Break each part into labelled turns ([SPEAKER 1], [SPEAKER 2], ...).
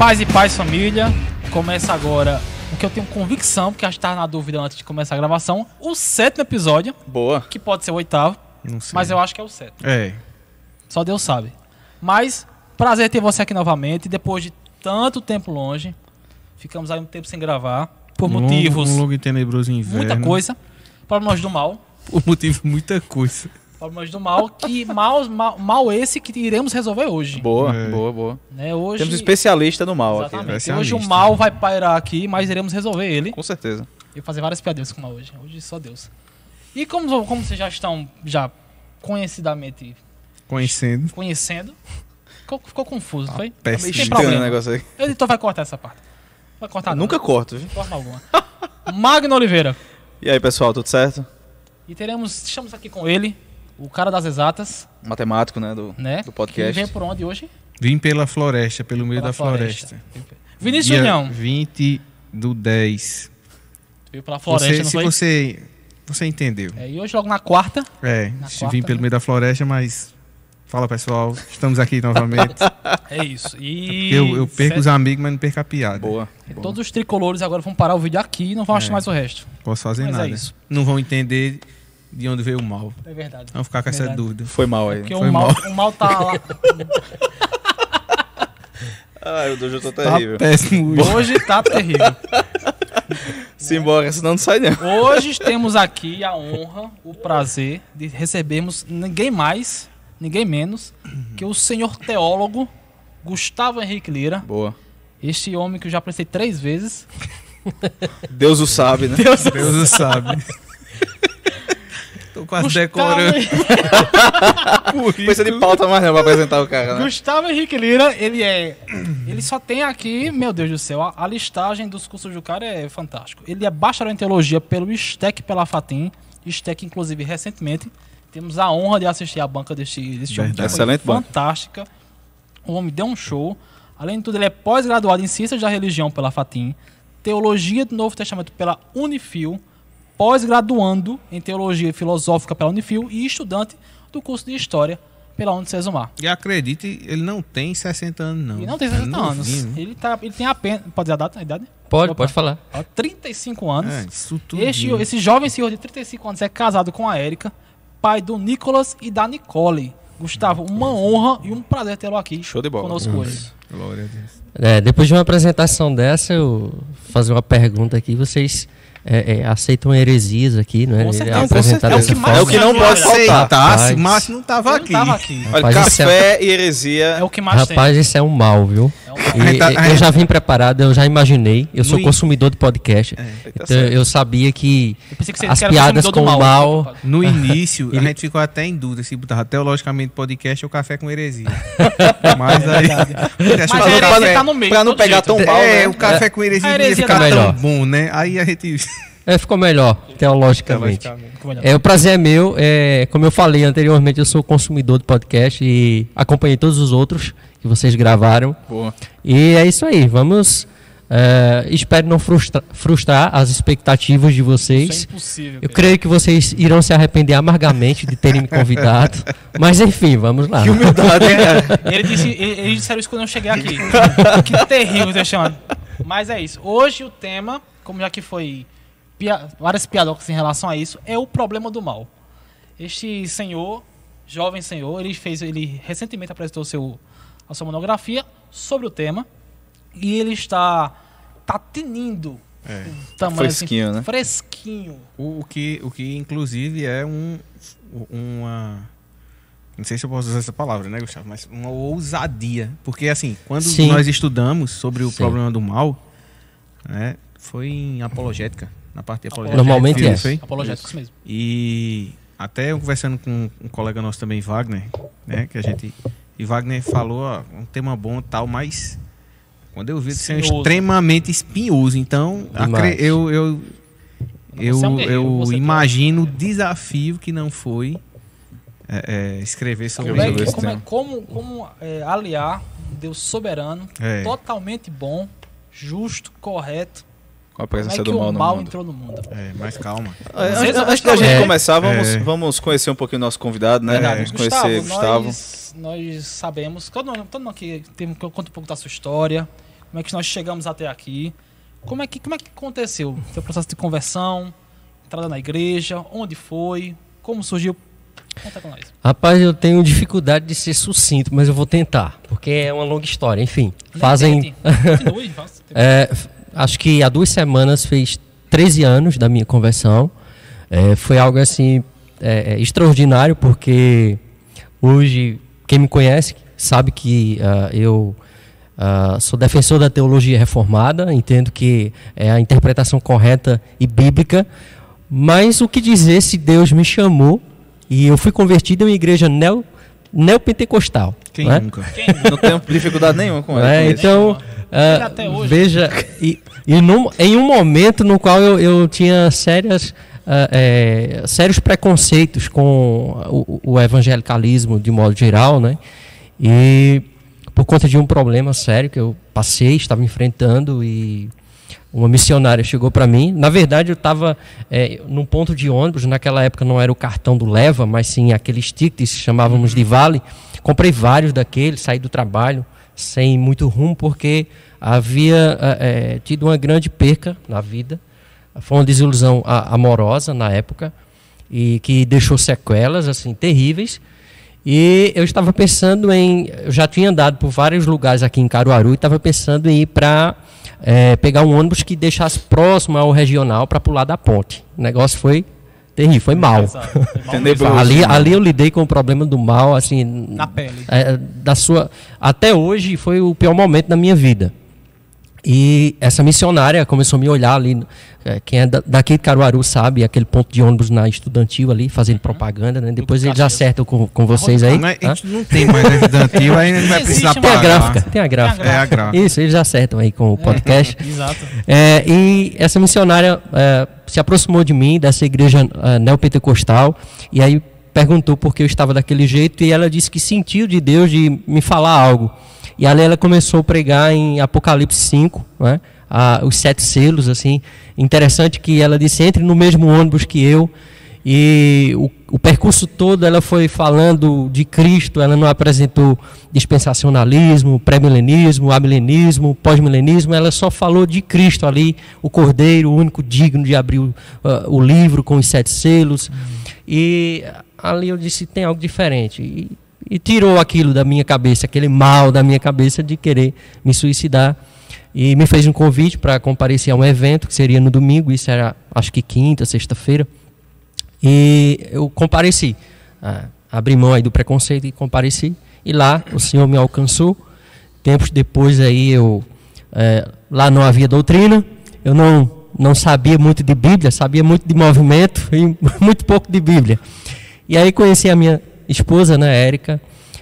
[SPEAKER 1] Paz e paz, família. Começa agora o que eu tenho convicção, porque acho que estava na dúvida antes de começar a gravação, o sétimo episódio,
[SPEAKER 2] Boa.
[SPEAKER 1] que pode ser o oitavo,
[SPEAKER 3] Não sei.
[SPEAKER 1] mas eu acho que é o sétimo.
[SPEAKER 3] É.
[SPEAKER 1] Só Deus sabe. Mas, prazer ter você aqui novamente, depois de tanto tempo longe. Ficamos aí um tempo sem gravar, por
[SPEAKER 3] Um longo-
[SPEAKER 1] motivos,
[SPEAKER 3] Um longo e tenebroso inverno.
[SPEAKER 1] muita coisa. Problemas do mal.
[SPEAKER 3] Por motivo muita coisa.
[SPEAKER 1] Problemas do mal, que mal, mal, mal esse que iremos resolver hoje.
[SPEAKER 2] Boa,
[SPEAKER 3] É.
[SPEAKER 2] boa, boa.
[SPEAKER 1] Né? Hoje,
[SPEAKER 2] Temos um especialista no mal aqui.
[SPEAKER 1] Exatamente.
[SPEAKER 3] Especialista.
[SPEAKER 1] Hoje o mal vai pairar aqui, mas iremos resolver ele.
[SPEAKER 2] Com certeza.
[SPEAKER 1] E fazer várias piadinhas com o mal hoje. Hoje só Deus. E como, como vocês já estão já conhecidamente
[SPEAKER 3] Conhecendo.
[SPEAKER 1] conhecendo, ficou, ficou confuso, foi?
[SPEAKER 3] péssimo.
[SPEAKER 1] Não tem problema.
[SPEAKER 2] negócio aí.
[SPEAKER 1] O editor vai cortar essa parte. Vai cortar não.
[SPEAKER 2] Nunca corto, viu?
[SPEAKER 1] De forma alguma. Magno Oliveira.
[SPEAKER 2] E aí, pessoal, tudo certo?
[SPEAKER 1] E teremos, estamos aqui com ele, o cara das exatas,
[SPEAKER 2] Matemático, né? Do,
[SPEAKER 1] né?
[SPEAKER 2] do podcast.
[SPEAKER 1] Que vem por onde hoje?
[SPEAKER 3] Vim pela floresta, pelo meio
[SPEAKER 1] Pela
[SPEAKER 3] da floresta.
[SPEAKER 1] Vinícius
[SPEAKER 3] Dia
[SPEAKER 1] União.
[SPEAKER 3] 20 do 10.
[SPEAKER 1] Veio pela floresta,
[SPEAKER 3] você,
[SPEAKER 1] não
[SPEAKER 3] se
[SPEAKER 1] foi?
[SPEAKER 3] você. Você entendeu.
[SPEAKER 1] É, e hoje logo na quarta.
[SPEAKER 3] É,
[SPEAKER 1] Na
[SPEAKER 3] vim
[SPEAKER 1] quarta,
[SPEAKER 3] pelo
[SPEAKER 1] né?
[SPEAKER 3] meio da floresta, mas. Fala pessoal, estamos aqui novamente.
[SPEAKER 1] É isso. E
[SPEAKER 3] eu, eu perco os amigos, mas não perco a piada.
[SPEAKER 2] Boa.
[SPEAKER 1] e
[SPEAKER 2] boa.
[SPEAKER 1] todos os tricolores agora vão parar o vídeo aqui e não vão
[SPEAKER 3] É.
[SPEAKER 1] mais o resto.
[SPEAKER 3] Posso fazer
[SPEAKER 1] Mas é
[SPEAKER 3] nada.
[SPEAKER 1] isso.
[SPEAKER 3] Não vão entender de onde veio o mal.
[SPEAKER 1] É verdade.
[SPEAKER 3] Vão ficar com essa
[SPEAKER 1] Verdade.
[SPEAKER 3] dúvida.
[SPEAKER 2] Foi mal aí.
[SPEAKER 1] Porque
[SPEAKER 3] Foi
[SPEAKER 1] o mal,
[SPEAKER 3] mal.
[SPEAKER 1] o mal tá lá.
[SPEAKER 2] Ai, o Dojo tá
[SPEAKER 3] Tá
[SPEAKER 2] terrível.
[SPEAKER 3] péssimo hoje.
[SPEAKER 1] Hoje tá terrível.
[SPEAKER 2] Simbora, senão não sai não.
[SPEAKER 1] Hoje temos aqui a honra, o prazer de recebermos ninguém mais, ninguém menos que o senhor teólogo Gustavo Henrique Lira.
[SPEAKER 2] Boa.
[SPEAKER 1] Este homem que eu já apresentei três vezes.
[SPEAKER 2] Deus o sabe, né?
[SPEAKER 1] Deus
[SPEAKER 3] Deus o sabe. Tô quase decorando.
[SPEAKER 2] Precisa de pauta mais não pra apresentar o cara, né?
[SPEAKER 1] Gustavo Henrique Lira, ele é. Ele só tem aqui, meu Deus do céu, a, a listagem dos cursos do cara é fantástico. Ele é bacharel em teologia pelo STEC pela Fatim. STEC, inclusive, recentemente. Temos a honra de assistir a banca deste, deste homem.
[SPEAKER 2] Excelente banca.
[SPEAKER 1] Fantástica. O homem deu um show. Além de tudo, ele é pós-graduado em Ciências da Religião pela Fatim, Teologia do Novo Testamento pela Unifil, pós-graduando em Teologia Filosófica pela Unifil e estudante do curso de História pela Unicesumar.
[SPEAKER 3] E acredite, ele não tem 60 anos, não.
[SPEAKER 1] E não tem
[SPEAKER 3] É
[SPEAKER 1] 60 anos.
[SPEAKER 3] novinho.
[SPEAKER 1] Ele, tá, ele tem apenas. Pode dizer a data? A idade?
[SPEAKER 4] Pode,
[SPEAKER 1] Opa.
[SPEAKER 4] pode falar.
[SPEAKER 1] Ó, 35 anos.
[SPEAKER 3] É, isso tudo.
[SPEAKER 1] este, esse jovem senhor de 35 anos é casado com a Érica, pai do Nicolas e da Nicole. Gustavo, uma honra e um prazer tê-lo aqui
[SPEAKER 2] Show de bola.
[SPEAKER 1] conosco hoje.
[SPEAKER 3] Glória a Deus.
[SPEAKER 4] É, depois de uma apresentação dessa, eu vou fazer uma pergunta aqui. Vocês é, é, aceitam heresias aqui, não é?
[SPEAKER 1] Com certeza, com certeza. É o que mais
[SPEAKER 2] É o que não
[SPEAKER 1] tem
[SPEAKER 2] pode faltar.
[SPEAKER 4] Rapaz.
[SPEAKER 3] mas não tava
[SPEAKER 1] Ele
[SPEAKER 3] aqui.
[SPEAKER 1] tava aqui.
[SPEAKER 2] Olha,
[SPEAKER 4] Rapaz,
[SPEAKER 2] café e heresia.
[SPEAKER 1] É o que mais
[SPEAKER 4] Rapaz, isso é um mal, viu?
[SPEAKER 1] tem. É um-
[SPEAKER 4] E,
[SPEAKER 3] tá-
[SPEAKER 4] e-
[SPEAKER 3] a
[SPEAKER 4] eu já vim preparado, eu já imaginei. Eu sou
[SPEAKER 3] in-
[SPEAKER 4] consumidor de podcast.
[SPEAKER 2] Tá
[SPEAKER 4] Então eu sabia que
[SPEAKER 1] Eu que
[SPEAKER 4] as piadas com o mal.
[SPEAKER 3] No início, a gente ficou até em dúvida se botava teologicamente podcast ou café com heresia. Mas aí.
[SPEAKER 1] Mas
[SPEAKER 3] Mas
[SPEAKER 1] a heresia
[SPEAKER 2] não-
[SPEAKER 1] tá no meio.
[SPEAKER 2] pra não pegar tão mal,
[SPEAKER 3] É,
[SPEAKER 2] né?
[SPEAKER 3] o café com heresia não ia ficar
[SPEAKER 4] tá
[SPEAKER 3] tão
[SPEAKER 4] melhor.
[SPEAKER 3] bom, né? Aí a gente.
[SPEAKER 4] É, ficou melhor, teologicamente.
[SPEAKER 3] teologicamente.
[SPEAKER 1] Ficou melhor.
[SPEAKER 4] É, o prazer é meu. É, como eu falei anteriormente, eu sou consumidor de podcast e acompanhei todos os outros que vocês gravaram.
[SPEAKER 2] Boa.
[SPEAKER 4] E é isso aí. Vamos. é, espero não frustra- frustrar as expectativas de
[SPEAKER 1] Isso é
[SPEAKER 4] vocês.
[SPEAKER 1] impossível.
[SPEAKER 4] Eu
[SPEAKER 1] cara.
[SPEAKER 4] creio que vocês irão se arrepender amargamente de terem me convidado. Mas enfim, vamos lá.
[SPEAKER 2] Que humildade, cara?
[SPEAKER 1] Ele disse, ele- eles disseram isso quando eu cheguei aqui. que terrível ter chamado. Mas é isso. Hoje o tema, como já que foi pia- várias piadocas em relação a isso, é o problema do mal. Este senhor, jovem senhor, ele fez, ele recentemente apresentou seu, a sua monografia sobre o tema e ele está tá tinindo
[SPEAKER 3] É.
[SPEAKER 1] o tamanho assim,
[SPEAKER 2] Fresquinho, né?
[SPEAKER 1] Fresquinho.
[SPEAKER 3] O, o que, o que inclusive é um, uma. Não sei se eu posso usar essa palavra, né, Gustavo? Mas uma ousadia. Porque, assim, quando
[SPEAKER 4] Sim.
[SPEAKER 3] nós estudamos sobre o
[SPEAKER 4] Sim.
[SPEAKER 3] problema do mal, né, foi em apologética. Na parte de apologética.
[SPEAKER 4] Normalmente é.
[SPEAKER 3] foi?
[SPEAKER 1] Apologéticos mesmo.
[SPEAKER 3] E até eu conversando com um colega nosso também, Wagner, né? Que a gente. E Wagner falou, ó, um tema bom e tal, mas quando eu vi isso é extremamente espinhoso. Então,
[SPEAKER 4] Demais.
[SPEAKER 3] eu, eu, eu,
[SPEAKER 1] é
[SPEAKER 3] eu
[SPEAKER 1] você
[SPEAKER 3] imagino o desafio que não foi é, é, escrever sobre
[SPEAKER 1] Como, é, que-
[SPEAKER 2] esse
[SPEAKER 1] como, é- como, como, é, aliar um Deus soberano,
[SPEAKER 3] É.
[SPEAKER 1] totalmente bom, justo, correto.
[SPEAKER 2] Com a
[SPEAKER 1] Como é
[SPEAKER 2] presença
[SPEAKER 1] que
[SPEAKER 2] do mal
[SPEAKER 1] o
[SPEAKER 2] no
[SPEAKER 1] mal
[SPEAKER 2] mundo.
[SPEAKER 1] entrou no mundo?
[SPEAKER 3] É, mas calma.
[SPEAKER 2] Antes,
[SPEAKER 1] vezes
[SPEAKER 2] antes da gente
[SPEAKER 4] É.
[SPEAKER 2] começar, vamos,
[SPEAKER 3] É.
[SPEAKER 2] vamos conhecer um pouquinho o nosso convidado, né?
[SPEAKER 3] Verdade.
[SPEAKER 2] Vamos conhecer Gustavo.
[SPEAKER 1] Nós, nós sabemos, todo mundo, aqui tem, conta um pouco da sua história, como é que nós chegamos até aqui. Como é que, como é que aconteceu? Seu processo de conversão, entrada na igreja, onde foi, como surgiu? Conta com nós.
[SPEAKER 4] Rapaz, eu tenho dificuldade de ser sucinto, mas eu vou tentar, porque é uma longa história. Enfim, fazem.
[SPEAKER 1] Continue.
[SPEAKER 4] É, acho que há duas semanas fez 13 anos da minha conversão. É, foi algo assim é, é, extraordinário, porque hoje quem me conhece sabe que ah, eu ah, sou defensor da teologia reformada, entendo que é a interpretação correta e bíblica. Mas o que dizer se Deus me chamou e eu fui convertido em uma igreja neo, neopentecostal?
[SPEAKER 3] Quem
[SPEAKER 4] né?
[SPEAKER 3] nunca?
[SPEAKER 2] Não tenho dificuldade nenhuma com
[SPEAKER 4] É,
[SPEAKER 2] ela. com isso.
[SPEAKER 4] então, ah,
[SPEAKER 1] até hoje.
[SPEAKER 4] veja, e, e num- em um momento no qual eu, eu tinha sérias, ah, eh, sérios preconceitos com o, o evangelicalismo de modo geral, né? E por conta de um problema sério que eu passei, estava enfrentando e uma missionária chegou para mim. Na verdade, eu estava eh, num ponto de ônibus. Naquela época não era o cartão do Leva, mas sim aqueles tickets que chamávamos de Vale. Comprei vários daqueles, saí do trabalho sem muito rumo, porque havia eh, eh, tido uma grande perca na vida. Foi uma desilusão amorosa na época e que deixou sequelas assim terríveis. E eu estava pensando em. Eu já tinha andado por vários lugares aqui em Caruaru e estava pensando em ir para pegar um ônibus que deixasse próximo ao regional para pular da ponte. O negócio foi terrível, foi mal.
[SPEAKER 2] Tenebroso.
[SPEAKER 4] Ali, ali eu lidei com o problema do mal, assim.
[SPEAKER 1] Na pele.
[SPEAKER 4] é, da sua. Até hoje foi o pior momento da minha vida. E essa missionária começou a me olhar ali. é, quem é da- daqui de Caruaru sabe, aquele ponto de ônibus na estudantil ali, fazendo propaganda, né? Depois eles acertam com, com vocês aí.
[SPEAKER 3] Mas a
[SPEAKER 4] Hã?
[SPEAKER 3] gente não tem mais estudantil, aí a gente vai precisar
[SPEAKER 1] mas-
[SPEAKER 4] Tem a
[SPEAKER 3] pagar.
[SPEAKER 4] gráfica, tem a gráfica.
[SPEAKER 3] É a gráfica.
[SPEAKER 4] Isso, eles acertam aí com o podcast.
[SPEAKER 1] Exato.
[SPEAKER 4] É, e essa missionária é, se aproximou de mim, dessa igreja é, neopentecostal, e aí perguntou por que eu estava daquele jeito, e ela disse que sentiu de Deus de me falar algo. E ali ela começou a pregar em Apocalipse 5, né, a- os sete selos, assim. Interessante que ela disse, entre no mesmo ônibus que eu, e o, o percurso todo ela foi falando de Cristo, ela não apresentou dispensacionalismo, pré-milenismo, amilenismo, pós-milenismo, ela só falou de Cristo ali, o Cordeiro, o único digno de abrir o, ah, o livro com os sete selos. E ali eu disse: tem algo diferente. E, e tirou aquilo da minha cabeça, aquele mal da minha cabeça de querer me suicidar. E me fez um convite para comparecer a um evento que seria no domingo, isso era acho que quinta, sexta-feira. E eu compareci. Ah, abri mão aí do preconceito e compareci. E lá o Senhor me alcançou. Tempos depois aí eu. eh, lá não havia doutrina. Eu não, não sabia muito de Bíblia, sabia muito de movimento e muito pouco de Bíblia. E aí conheci a minha esposa, né, Érica,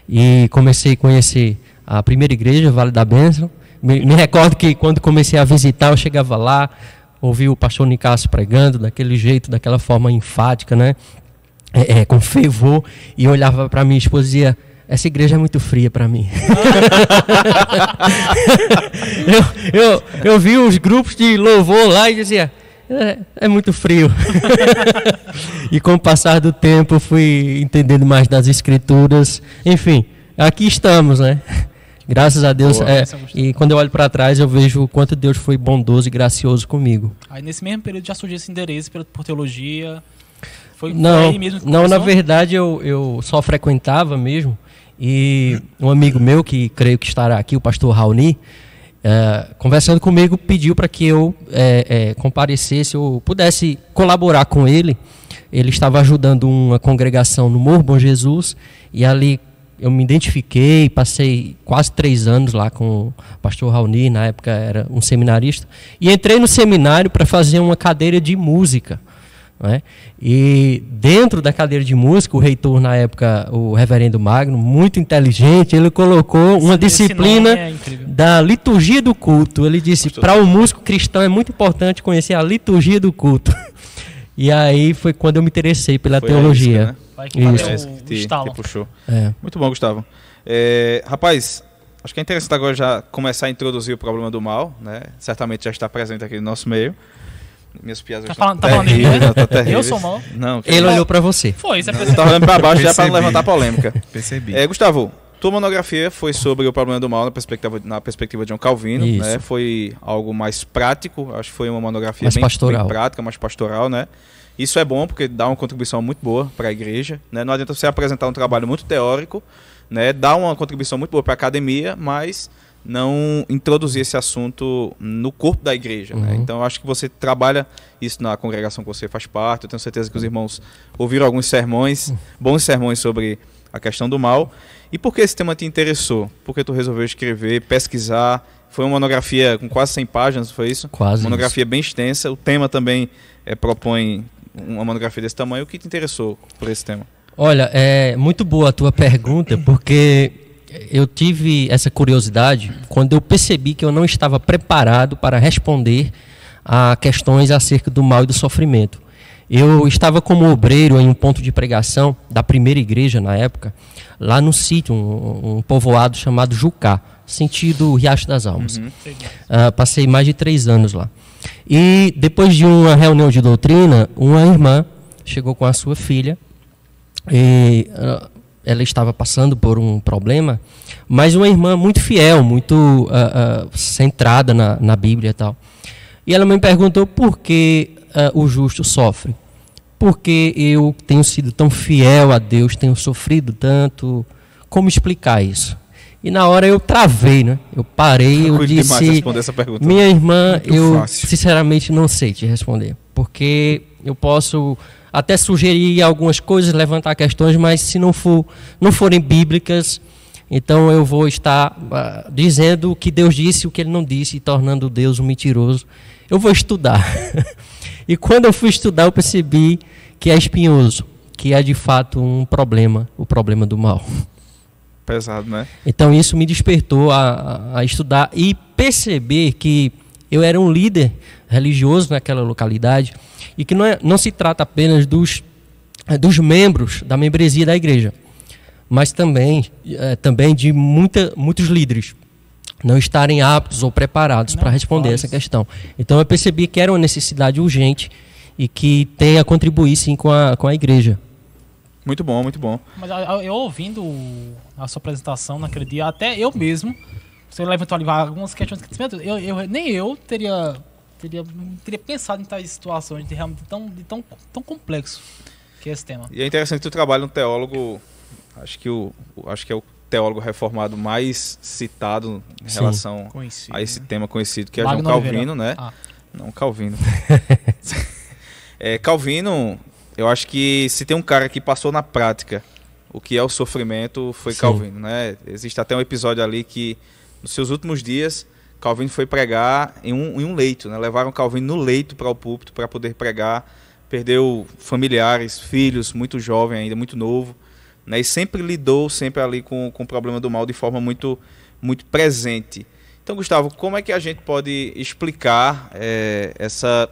[SPEAKER 4] e comecei a conhecer a primeira igreja, Vale da Bênção. Me, me recordo que quando comecei a visitar, eu chegava lá, ouvi o pastor Nicasso pregando daquele jeito, daquela forma enfática, né? É, é, com fervor, e olhava para minha esposa e dizia: Essa igreja é muito fria para mim. eu, eu, eu vi os grupos de louvor lá e dizia: É, é muito frio. e com o passar do tempo, fui entendendo mais das escrituras. Enfim, aqui estamos, né? Graças a Deus.
[SPEAKER 2] Boa.
[SPEAKER 4] é,
[SPEAKER 1] gostei.
[SPEAKER 4] e quando eu olho para trás, eu vejo o quanto Deus foi bondoso e gracioso comigo.
[SPEAKER 1] Aí nesse mesmo período já surgiu esse interesse por, teologia. Foi,
[SPEAKER 4] Não,
[SPEAKER 1] aí mesmo que
[SPEAKER 4] não na verdade eu, eu só frequentava mesmo. E um amigo meu, que creio que estará aqui, o pastor Raoni, eh, conversando comigo, pediu para que eu eh, eh, comparecesse, eu pudesse colaborar com ele. Ele estava ajudando uma congregação no Morro Bom Jesus, e ali eu me identifiquei, passei quase três anos lá com o pastor Raoni, na época era um seminarista, e entrei no seminário para fazer uma cadeira de música. Né? E dentro da cadeira de música, o reitor na época, o reverendo Magno, muito inteligente, ele colocou uma
[SPEAKER 1] Esse
[SPEAKER 4] disciplina
[SPEAKER 1] é
[SPEAKER 4] da liturgia do culto. Ele disse: para o músico cristão é muito importante conhecer a liturgia do culto. E aí foi quando eu me interessei pela
[SPEAKER 2] Foi
[SPEAKER 4] teologia.
[SPEAKER 2] isca, né?
[SPEAKER 1] Vai que
[SPEAKER 4] Isso.
[SPEAKER 2] É que te, te puxou.
[SPEAKER 4] É.
[SPEAKER 2] Muito bom, Gustavo. É, rapaz, acho que é interessante agora já começar a introduzir o problema do mal, né? Certamente já está presente aqui no nosso meio. Minhas piadas
[SPEAKER 1] Tá
[SPEAKER 2] estão
[SPEAKER 1] falando- tá falando de
[SPEAKER 2] terríveis,
[SPEAKER 1] mim, né?
[SPEAKER 2] não, tá terríveis.
[SPEAKER 1] Eu sou mal?
[SPEAKER 2] Não,
[SPEAKER 4] Ele olhou para você.
[SPEAKER 1] Foi, você
[SPEAKER 2] Eu
[SPEAKER 1] percebeu.
[SPEAKER 2] tava olhando pra baixo já para não
[SPEAKER 3] Percebi.
[SPEAKER 2] levantar polêmica.
[SPEAKER 3] Percebi.
[SPEAKER 2] É, Gustavo, Tua monografia foi sobre o problema do mal na perspectiva, na perspectiva de John Calvino,
[SPEAKER 4] Isso.
[SPEAKER 2] né? Foi algo mais prático, acho que foi uma monografia
[SPEAKER 4] Mais
[SPEAKER 2] bem,
[SPEAKER 4] pastoral.
[SPEAKER 2] bem prática, mais pastoral, né? Isso é bom porque dá uma contribuição muito boa para a igreja, né? Não adianta você apresentar um trabalho muito teórico, né? Dá uma contribuição muito boa para a academia, mas não introduzir esse assunto no corpo da igreja, né?
[SPEAKER 4] Uhum.
[SPEAKER 2] Então eu acho que você trabalha isso na congregação que você faz parte. Eu tenho certeza que os irmãos ouviram alguns sermões, bons sermões sobre a questão do mal. E por que esse tema te interessou? Por que tu resolveu escrever, pesquisar? Foi uma monografia com quase 100 páginas, foi isso?
[SPEAKER 4] Quase.
[SPEAKER 2] Uma monografia bem extensa. O tema também eh, propõe uma monografia desse tamanho. O que te interessou por esse tema?
[SPEAKER 4] Olha, é muito boa a tua pergunta, porque eu tive essa curiosidade quando eu percebi que eu não estava preparado para responder a questões acerca do mal e do sofrimento. Eu estava como obreiro em um ponto de pregação da primeira igreja na época, lá no sítio, um, um povoado chamado Jucá, sentido Riacho das Almas. Ah, passei mais de três anos lá. E depois de uma reunião de doutrina, uma irmã chegou com a sua filha e ah, ela estava passando por um problema, mas uma irmã muito fiel, muito ah, ah, centrada na, na Bíblia e tal. E ela me perguntou por que ah, o justo sofre. Porque eu tenho sido tão fiel a Deus, tenho sofrido tanto. Como explicar isso? E na hora eu travei, né? Eu parei, eu disse.
[SPEAKER 2] responder essa pergunta.
[SPEAKER 4] Minha irmã,
[SPEAKER 3] Muito
[SPEAKER 4] eu
[SPEAKER 3] fácil.
[SPEAKER 4] sinceramente não sei te responder. Porque eu posso até sugerir algumas coisas, levantar questões, mas se não, for, não forem bíblicas, então eu vou estar ah, dizendo o que Deus disse e o que ele não disse, e tornando Deus um mentiroso. Eu vou estudar. e quando eu fui estudar, eu percebi que é espinhoso, que é de fato um problema, o problema do mal.
[SPEAKER 2] Pesado, né?
[SPEAKER 4] Então isso me despertou a- a estudar e perceber que eu era um líder religioso naquela localidade e que não, é- não se trata apenas dos, eh, dos membros da membresia da igreja, mas também, eh, também de muita, muitos líderes não estarem aptos ou preparados para responder essa questão. Então eu percebi que era uma necessidade urgente e que tem a contribuir sim com a, com a igreja.
[SPEAKER 2] Muito bom, muito bom.
[SPEAKER 1] Mas eu ouvindo a sua apresentação naquele dia, até eu mesmo, você levantou ali algumas questões que eu, eu- nem eu teria, teria, teria pensado em tais situações de realmente tão, de tão, tão complexo que é esse tema.
[SPEAKER 2] E é interessante que tu trabalha um teólogo, acho que, o, acho que é o teólogo reformado mais citado em
[SPEAKER 4] Sim.
[SPEAKER 2] relação
[SPEAKER 3] Conhecido.
[SPEAKER 2] a esse
[SPEAKER 3] né?
[SPEAKER 2] tema conhecido, que é
[SPEAKER 1] Wagner
[SPEAKER 2] João
[SPEAKER 1] Oliveira.
[SPEAKER 2] Calvino, né?
[SPEAKER 1] Ah.
[SPEAKER 2] Não, Calvino. é, Calvino, eu acho que se tem um cara que passou na prática o que é o sofrimento, foi
[SPEAKER 4] Sim.
[SPEAKER 2] Calvino, né? Existe até um episódio ali que, nos seus últimos dias, Calvino foi pregar em um, em um leito, né? Levaram Calvino no leito para o púlpito para poder pregar. Perdeu familiares, filhos, muito jovem ainda, muito novo, né? E sempre lidou sempre ali com, com o problema do mal de forma muito, muito presente. Então, Gustavo, como é que a gente pode explicar eh, essa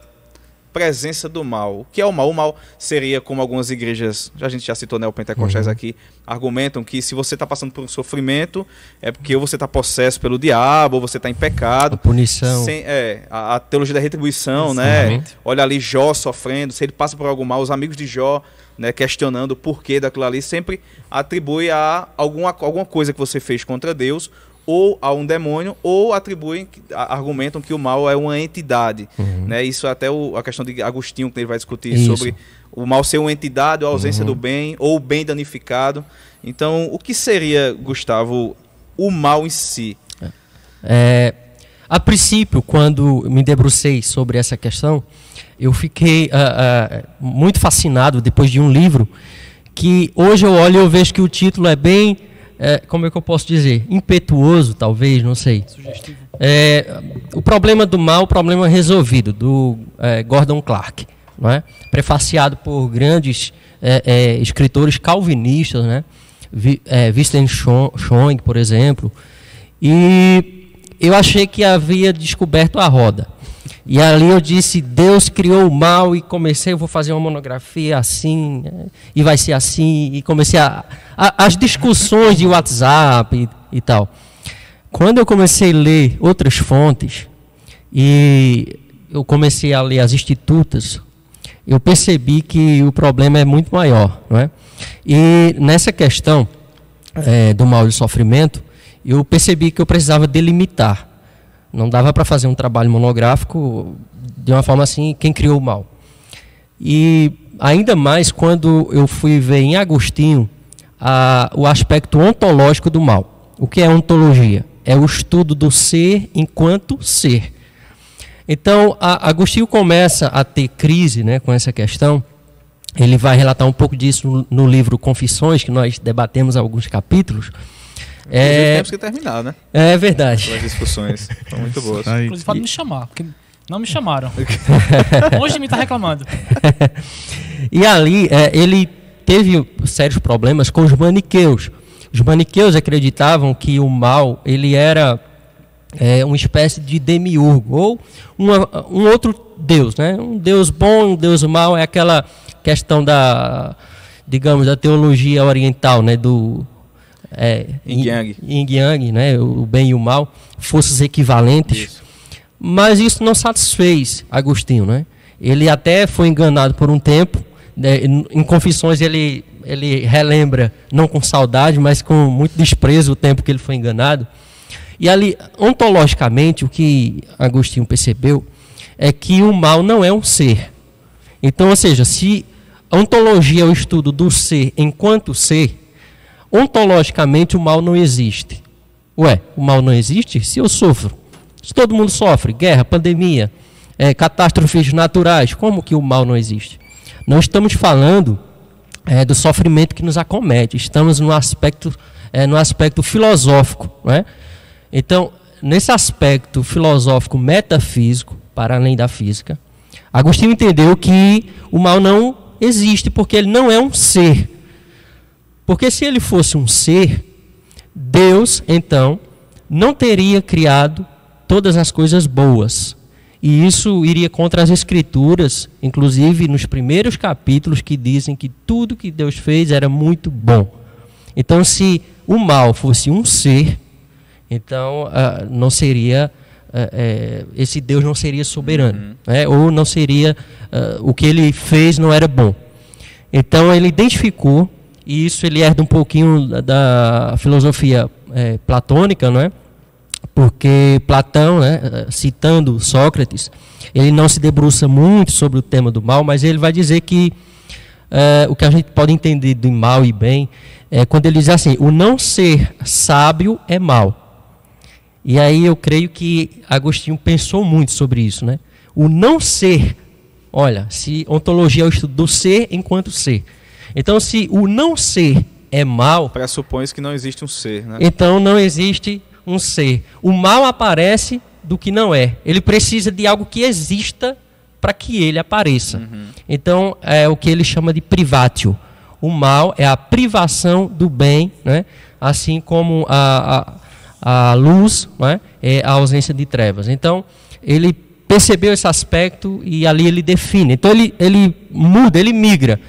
[SPEAKER 2] presença do mal? O que é o mal? O mal seria como algumas igrejas, a gente já citou neopentecostais
[SPEAKER 4] Uhum.
[SPEAKER 2] aqui, argumentam que se você está passando por um sofrimento é porque ou você está possesso pelo diabo, ou você está em
[SPEAKER 4] A
[SPEAKER 2] pecado.
[SPEAKER 4] punição.
[SPEAKER 2] Sem- é, a, a teologia da retribuição, né? Olha ali Jó sofrendo, se ele passa por algo mal, os amigos de Jó, né, questionando o porquê daquilo ali, sempre atribui a alguma, alguma coisa que você fez contra Deus, ou a um demônio, ou atribuem, argumentam que o mal é uma entidade. Né? Isso é até o- a questão de Agostinho, que ele vai discutir
[SPEAKER 4] Isso.
[SPEAKER 2] sobre o mal ser uma entidade, ou a ausência do bem, ou o bem danificado. Então, o que seria, Gustavo, o mal em si?
[SPEAKER 4] É, a princípio, quando me debrucei sobre essa questão, eu fiquei ah, ah, muito fascinado depois de um livro que hoje eu olho e eu vejo que o título é bem, é, como é que eu posso dizer, impetuoso, talvez, não sei. É, o problema do mal, o problema resolvido, do é, Gordon Clark, não é? prefaciado por grandes é, é, escritores calvinistas, né? É, Winston por exemplo, e eu achei que havia descoberto a roda. E ali eu disse, Deus criou o mal e comecei, eu vou fazer uma monografia assim, é, e vai ser assim, e comecei a, a- as discussões de WhatsApp e, e tal. Quando eu comecei a ler outras fontes e eu comecei a ler as institutas, eu percebi que o problema é muito maior, não é? E nessa questão, é, do mal e do sofrimento, eu percebi que eu precisava delimitar. Não dava para fazer um trabalho monográfico de uma forma assim, quem criou o mal. E ainda mais quando eu fui ver em Agostinho a, o aspecto ontológico do mal. O que é ontologia? É o estudo do ser enquanto ser. Então, a, Agostinho começa a ter crise né, com essa questão. Ele vai relatar um pouco disso no, no livro Confissões, que nós debatemos alguns capítulos.
[SPEAKER 2] É... Temos que terminar, né?
[SPEAKER 4] É verdade.
[SPEAKER 2] As discussões são muito boas.
[SPEAKER 1] Inclusive, pode me chamar, porque não me chamaram. Longe de mim tá reclamando.
[SPEAKER 4] e ali, é, ele teve sérios problemas com os maniqueus. Os maniqueus acreditavam que o mal ele era é, uma espécie de demiurgo ou uma, um outro deus, né? Um deus bom, um deus mau é aquela questão da, digamos, da teologia oriental, né? Do
[SPEAKER 2] é, Yin Yang,
[SPEAKER 4] Yin Yang, né? O bem e o mal, forças equivalentes. Isso. Mas isso não satisfez Agostinho, né? Ele até foi enganado por um tempo. Né? Em Confissões ele, ele relembra, não com saudade, mas com muito desprezo o tempo que ele foi enganado. E ali, ontologicamente, o que Agostinho percebeu é que o mal não é um ser. Então, ou seja, se a ontologia é o estudo do ser enquanto ser, ontologicamente o mal não existe. Ué, o mal não existe se eu sofro. Se todo mundo sofre, guerra, pandemia, é, catástrofes naturais, como que o mal não existe? Não estamos falando é, do sofrimento que nos acomete, estamos no aspecto, é, no aspecto filosófico. Né? Então, nesse aspecto filosófico metafísico, para além da física, Agostinho entendeu que o mal não existe porque ele não é um ser. Porque se ele fosse um ser, Deus, então, não teria criado todas as coisas boas. E isso iria contra as escrituras, inclusive nos primeiros capítulos que dizem que tudo que Deus fez era muito bom. Então, se o mal fosse um ser, então uh, não seria uh, uh, esse Deus não seria soberano, uhum. né? ou não seria o que ele fez não era bom. Então ele identificou e isso ele herda um pouquinho da, filosofia eh, platônica, não é? porque Platão, né, citando Sócrates, ele não se debruça muito sobre o tema do mal, mas ele vai dizer que é, o que a gente pode entender de mal e bem é quando ele diz assim: o não ser sábio é mal. E aí eu creio que Agostinho pensou muito sobre isso, né? O não ser, olha, se ontologia é o estudo do ser enquanto ser. Então, se o não ser é mal.
[SPEAKER 2] Pressupõe que não existe um ser, né?
[SPEAKER 4] Então não existe um ser. O mal aparece do que não é. Ele precisa de algo que exista para que ele apareça. Uhum. Então, é o que ele chama de privatio. O mal é a privação do bem, né? assim como a, a, a luz né? é a ausência de trevas. Então, ele percebeu esse aspecto e ali ele define. Então, ele, ele muda, ele migra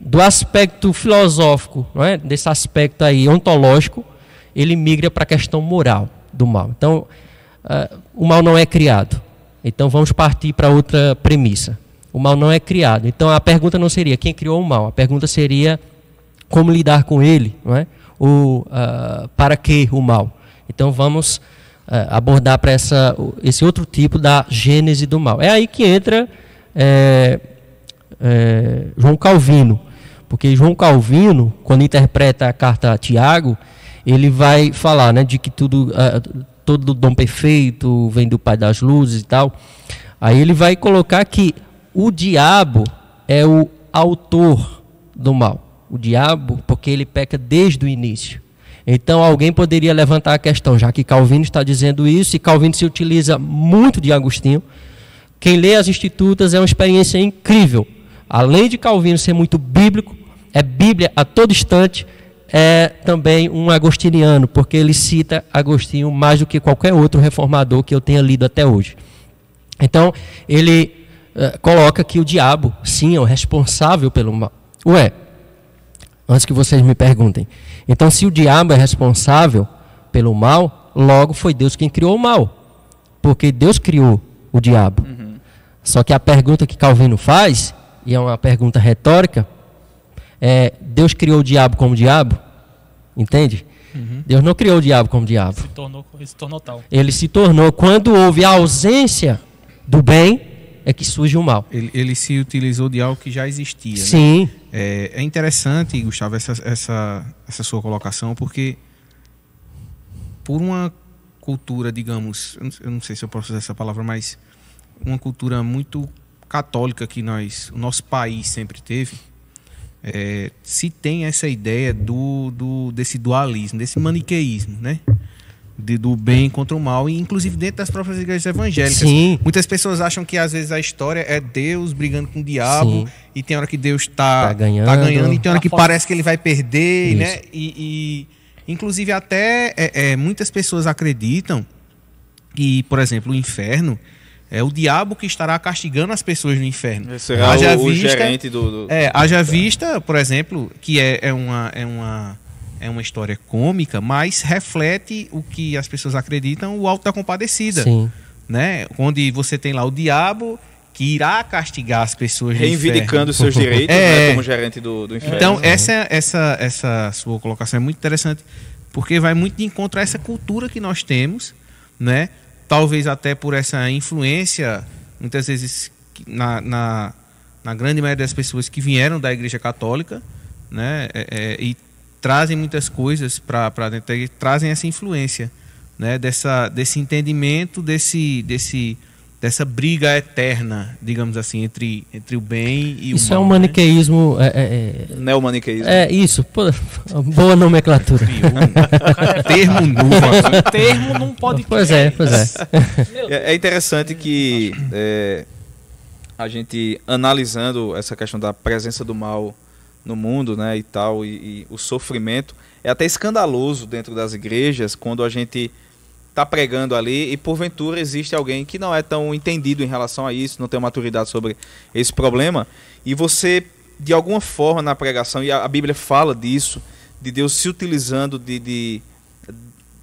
[SPEAKER 4] do aspecto filosófico, é? desse aspecto aí ontológico, ele migra para a questão moral do mal. Então, uh, o mal não é criado. Então, vamos partir para outra premissa. O mal não é criado. Então, a pergunta não seria quem criou o mal. A pergunta seria como lidar com ele, não é? Ou uh, para que o mal? Então, vamos uh, abordar para essa, esse outro tipo da gênese do mal. É aí que entra é, é, João Calvino. Porque João Calvino, quando interpreta a carta a Tiago, ele vai falar né, de que tudo, uh, todo dom perfeito vem do Pai das Luzes e tal. Aí ele vai colocar que o diabo é o autor do mal. O diabo, porque ele peca desde o início. Então alguém poderia levantar a questão, já que Calvino está dizendo isso, e Calvino se utiliza muito de Agostinho. Quem lê as Institutas é uma experiência incrível. Além de Calvino ser muito bíblico, é Bíblia a todo instante, é também um agostiniano, porque ele cita Agostinho mais do que qualquer outro reformador que eu tenha lido até hoje. Então, ele uh, coloca que o diabo, sim, é o responsável pelo mal. Ué, antes que vocês me perguntem. Então, se o diabo é responsável pelo mal, logo foi Deus quem criou o mal. Porque Deus criou o diabo. Uhum. Só que a pergunta que Calvino faz, e é uma pergunta retórica, é, Deus criou o diabo como diabo? Entende? Deus não criou o diabo como diabo.
[SPEAKER 1] Se tornou, ele se tornou tal.
[SPEAKER 4] Ele se tornou quando houve a ausência do bem é que surge o mal.
[SPEAKER 3] Ele, ele se utilizou de algo que já existia. né?
[SPEAKER 4] Sim,
[SPEAKER 3] É, é interessante, Gustavo, essa, essa, essa sua colocação, porque por uma cultura, digamos, eu não- eu não sei se eu posso usar essa palavra, mas uma cultura muito católica que nós, o nosso país sempre teve, é, se tem essa ideia do, do desse dualismo, desse maniqueísmo, né? De- do bem contra o mal, e inclusive dentro das próprias igrejas evangélicas.
[SPEAKER 4] sim,
[SPEAKER 3] Muitas pessoas acham que às vezes a história é Deus brigando com o diabo
[SPEAKER 4] Sim.
[SPEAKER 3] e tem hora que Deus está
[SPEAKER 4] Tá ganhando.
[SPEAKER 3] tá ganhando e tem hora
[SPEAKER 1] Tá
[SPEAKER 3] que parece que ele vai perder,
[SPEAKER 4] Isso.
[SPEAKER 3] né? E, e, inclusive até é, é, muitas pessoas acreditam que, por exemplo, o inferno é o diabo que estará castigando as pessoas no inferno.
[SPEAKER 2] Esse é
[SPEAKER 3] Haja
[SPEAKER 2] o, o
[SPEAKER 3] vista-
[SPEAKER 2] gerente do. do-
[SPEAKER 3] É, haja vista, por exemplo, que é, é uma é uma é uma história cômica, mas reflete o que as pessoas acreditam, o alto da compadecida
[SPEAKER 4] sim.
[SPEAKER 3] né? Onde você tem lá o diabo que irá castigar as pessoas do
[SPEAKER 2] Reivindicando seus direitos
[SPEAKER 3] É.
[SPEAKER 2] né, como gerente do, do inferno.
[SPEAKER 3] Então, essa, essa, essa sua colocação é muito interessante, porque vai muito de encontro a essa cultura que nós temos, né? Talvez até por essa influência, muitas vezes, na, na, na grande maioria das pessoas que vieram da Igreja Católica, né? É, é, e trazem muitas coisas para dentro da igreja, trazem essa influência, né? Dessa, desse entendimento, desse, desse, dessa briga eterna, digamos assim, entre, entre o bem e
[SPEAKER 4] Isso
[SPEAKER 3] o
[SPEAKER 4] é
[SPEAKER 3] mal.
[SPEAKER 4] um
[SPEAKER 3] né?
[SPEAKER 4] maniqueísmo. É, é,
[SPEAKER 2] Neomaniqueísmo.
[SPEAKER 4] é, é isso. Pô, boa nomenclatura.
[SPEAKER 3] um termo novo aqui.
[SPEAKER 1] Termo não pode
[SPEAKER 4] Pois é, pois é.
[SPEAKER 2] É, é interessante que é, a gente analisando essa questão da presença do mal no mundo, né, e tal, e, e o sofrimento, é até escandaloso dentro das igrejas quando a gente está pregando ali e porventura existe alguém que não é tão entendido em relação a isso, não tem maturidade sobre esse problema, e você de alguma forma na pregação e a, a Bíblia fala disso, de Deus se utilizando de, de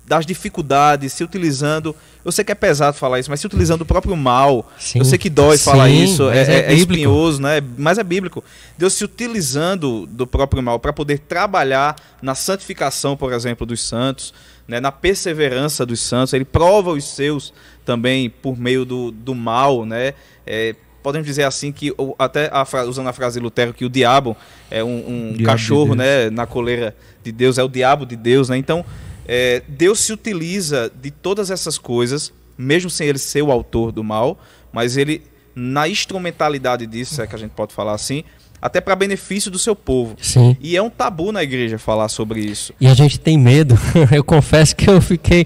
[SPEAKER 2] das dificuldades, se utilizando. Eu sei que é pesado falar isso, mas se utilizando do próprio mal.
[SPEAKER 4] Sim.
[SPEAKER 2] Eu sei que dói falar
[SPEAKER 4] Sim,
[SPEAKER 2] isso, é, é,
[SPEAKER 4] é
[SPEAKER 2] é espinhoso, né? Mas é bíblico. Deus se utilizando do próprio mal para poder trabalhar na santificação, por exemplo, dos santos, né? na perseverança dos santos. Ele prova os seus também por meio do, do mal, né? É, podemos dizer assim que até a usando a frase de Lutero que o diabo é um, um
[SPEAKER 3] de
[SPEAKER 2] cachorro,
[SPEAKER 3] Deus.
[SPEAKER 2] né? Na coleira de Deus é o diabo de Deus, né? Então é, Deus se utiliza de todas essas coisas, mesmo sem ele ser o autor do mal, mas ele, na instrumentalidade disso, é que a gente pode falar assim, até para benefício do seu povo.
[SPEAKER 4] Sim.
[SPEAKER 2] E é um tabu na igreja falar sobre isso.
[SPEAKER 4] E a gente tem medo. Eu confesso que eu fiquei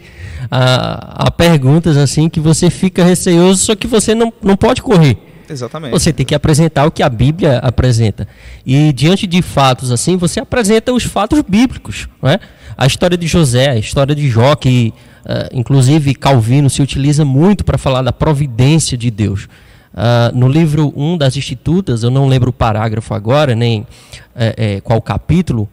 [SPEAKER 4] a, a perguntas assim que você fica receoso, só que você não, não pode correr.
[SPEAKER 2] Exatamente.
[SPEAKER 4] Você tem que apresentar o que a Bíblia apresenta. E diante de fatos assim, você apresenta os fatos bíblicos. Não é? A história de José, a história de Jó, que ah, inclusive Calvino se utiliza muito para falar da providência de Deus. Ah, no livro 1 das Institutas, eu não lembro o parágrafo agora, nem eh, eh, qual capítulo,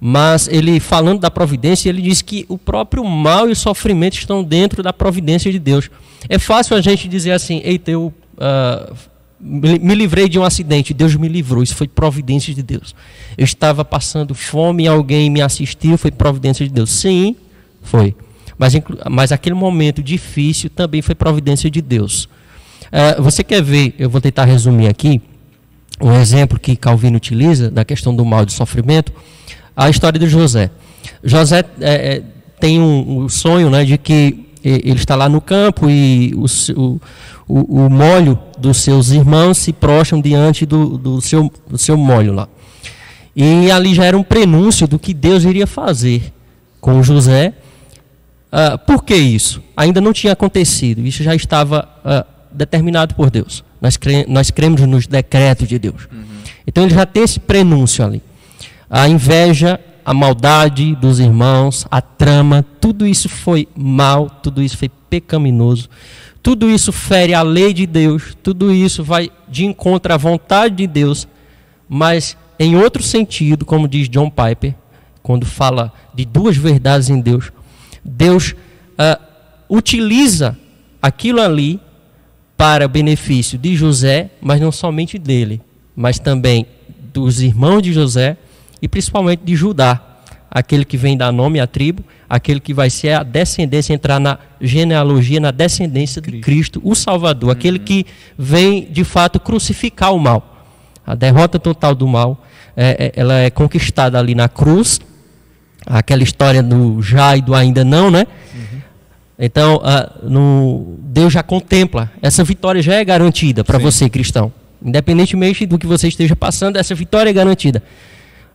[SPEAKER 4] mas ele falando da providência, ele diz que o próprio mal e o sofrimento estão dentro da providência de Deus. É fácil a gente dizer assim, eita, eu ah, me livrei de um acidente, Deus me livrou, isso foi providência de Deus. Eu estava passando fome e alguém me assistiu, foi providência de Deus. Sim, foi. Mas, mas aquele momento difícil também foi providência de Deus. Ah, você quer ver, eu vou tentar resumir aqui, um exemplo que Calvino utiliza da questão do mal e do sofrimento, a história de José. José é, é, tem um, um sonho né, de que ele está lá no campo e o, o, o, molho dos seus irmãos se prostram diante do, do, seu, do seu molho lá. E ali já era um prenúncio do que Deus iria fazer com José. Ah, por que isso? Ainda não tinha acontecido, isso já estava ah, determinado por Deus. Nós, cre nós cremos nos decretos de Deus. Então ele já tem esse prenúncio ali. A inveja, a maldade dos irmãos, a trama, tudo isso foi mal, tudo isso foi pecaminoso, tudo isso fere a lei de Deus, tudo isso vai de encontro à vontade de Deus, mas em outro sentido, como diz John Piper, quando fala de duas verdades em Deus, Deus ah, utiliza aquilo ali para benefício de José, mas não somente dele, mas também dos irmãos de José e principalmente de Judá, aquele que vem dar nome à tribo, aquele que vai ser a descendência, entrar na genealogia, na descendência de Cristo, o Salvador, aquele que vem de fato crucificar o mal. A derrota total do mal, é, é, ela é conquistada ali na cruz, aquela história do já e do ainda não, né? Então, uh, no, Deus já contempla, essa vitória já é garantida para você, cristão. Independentemente do que você esteja passando, essa vitória é garantida.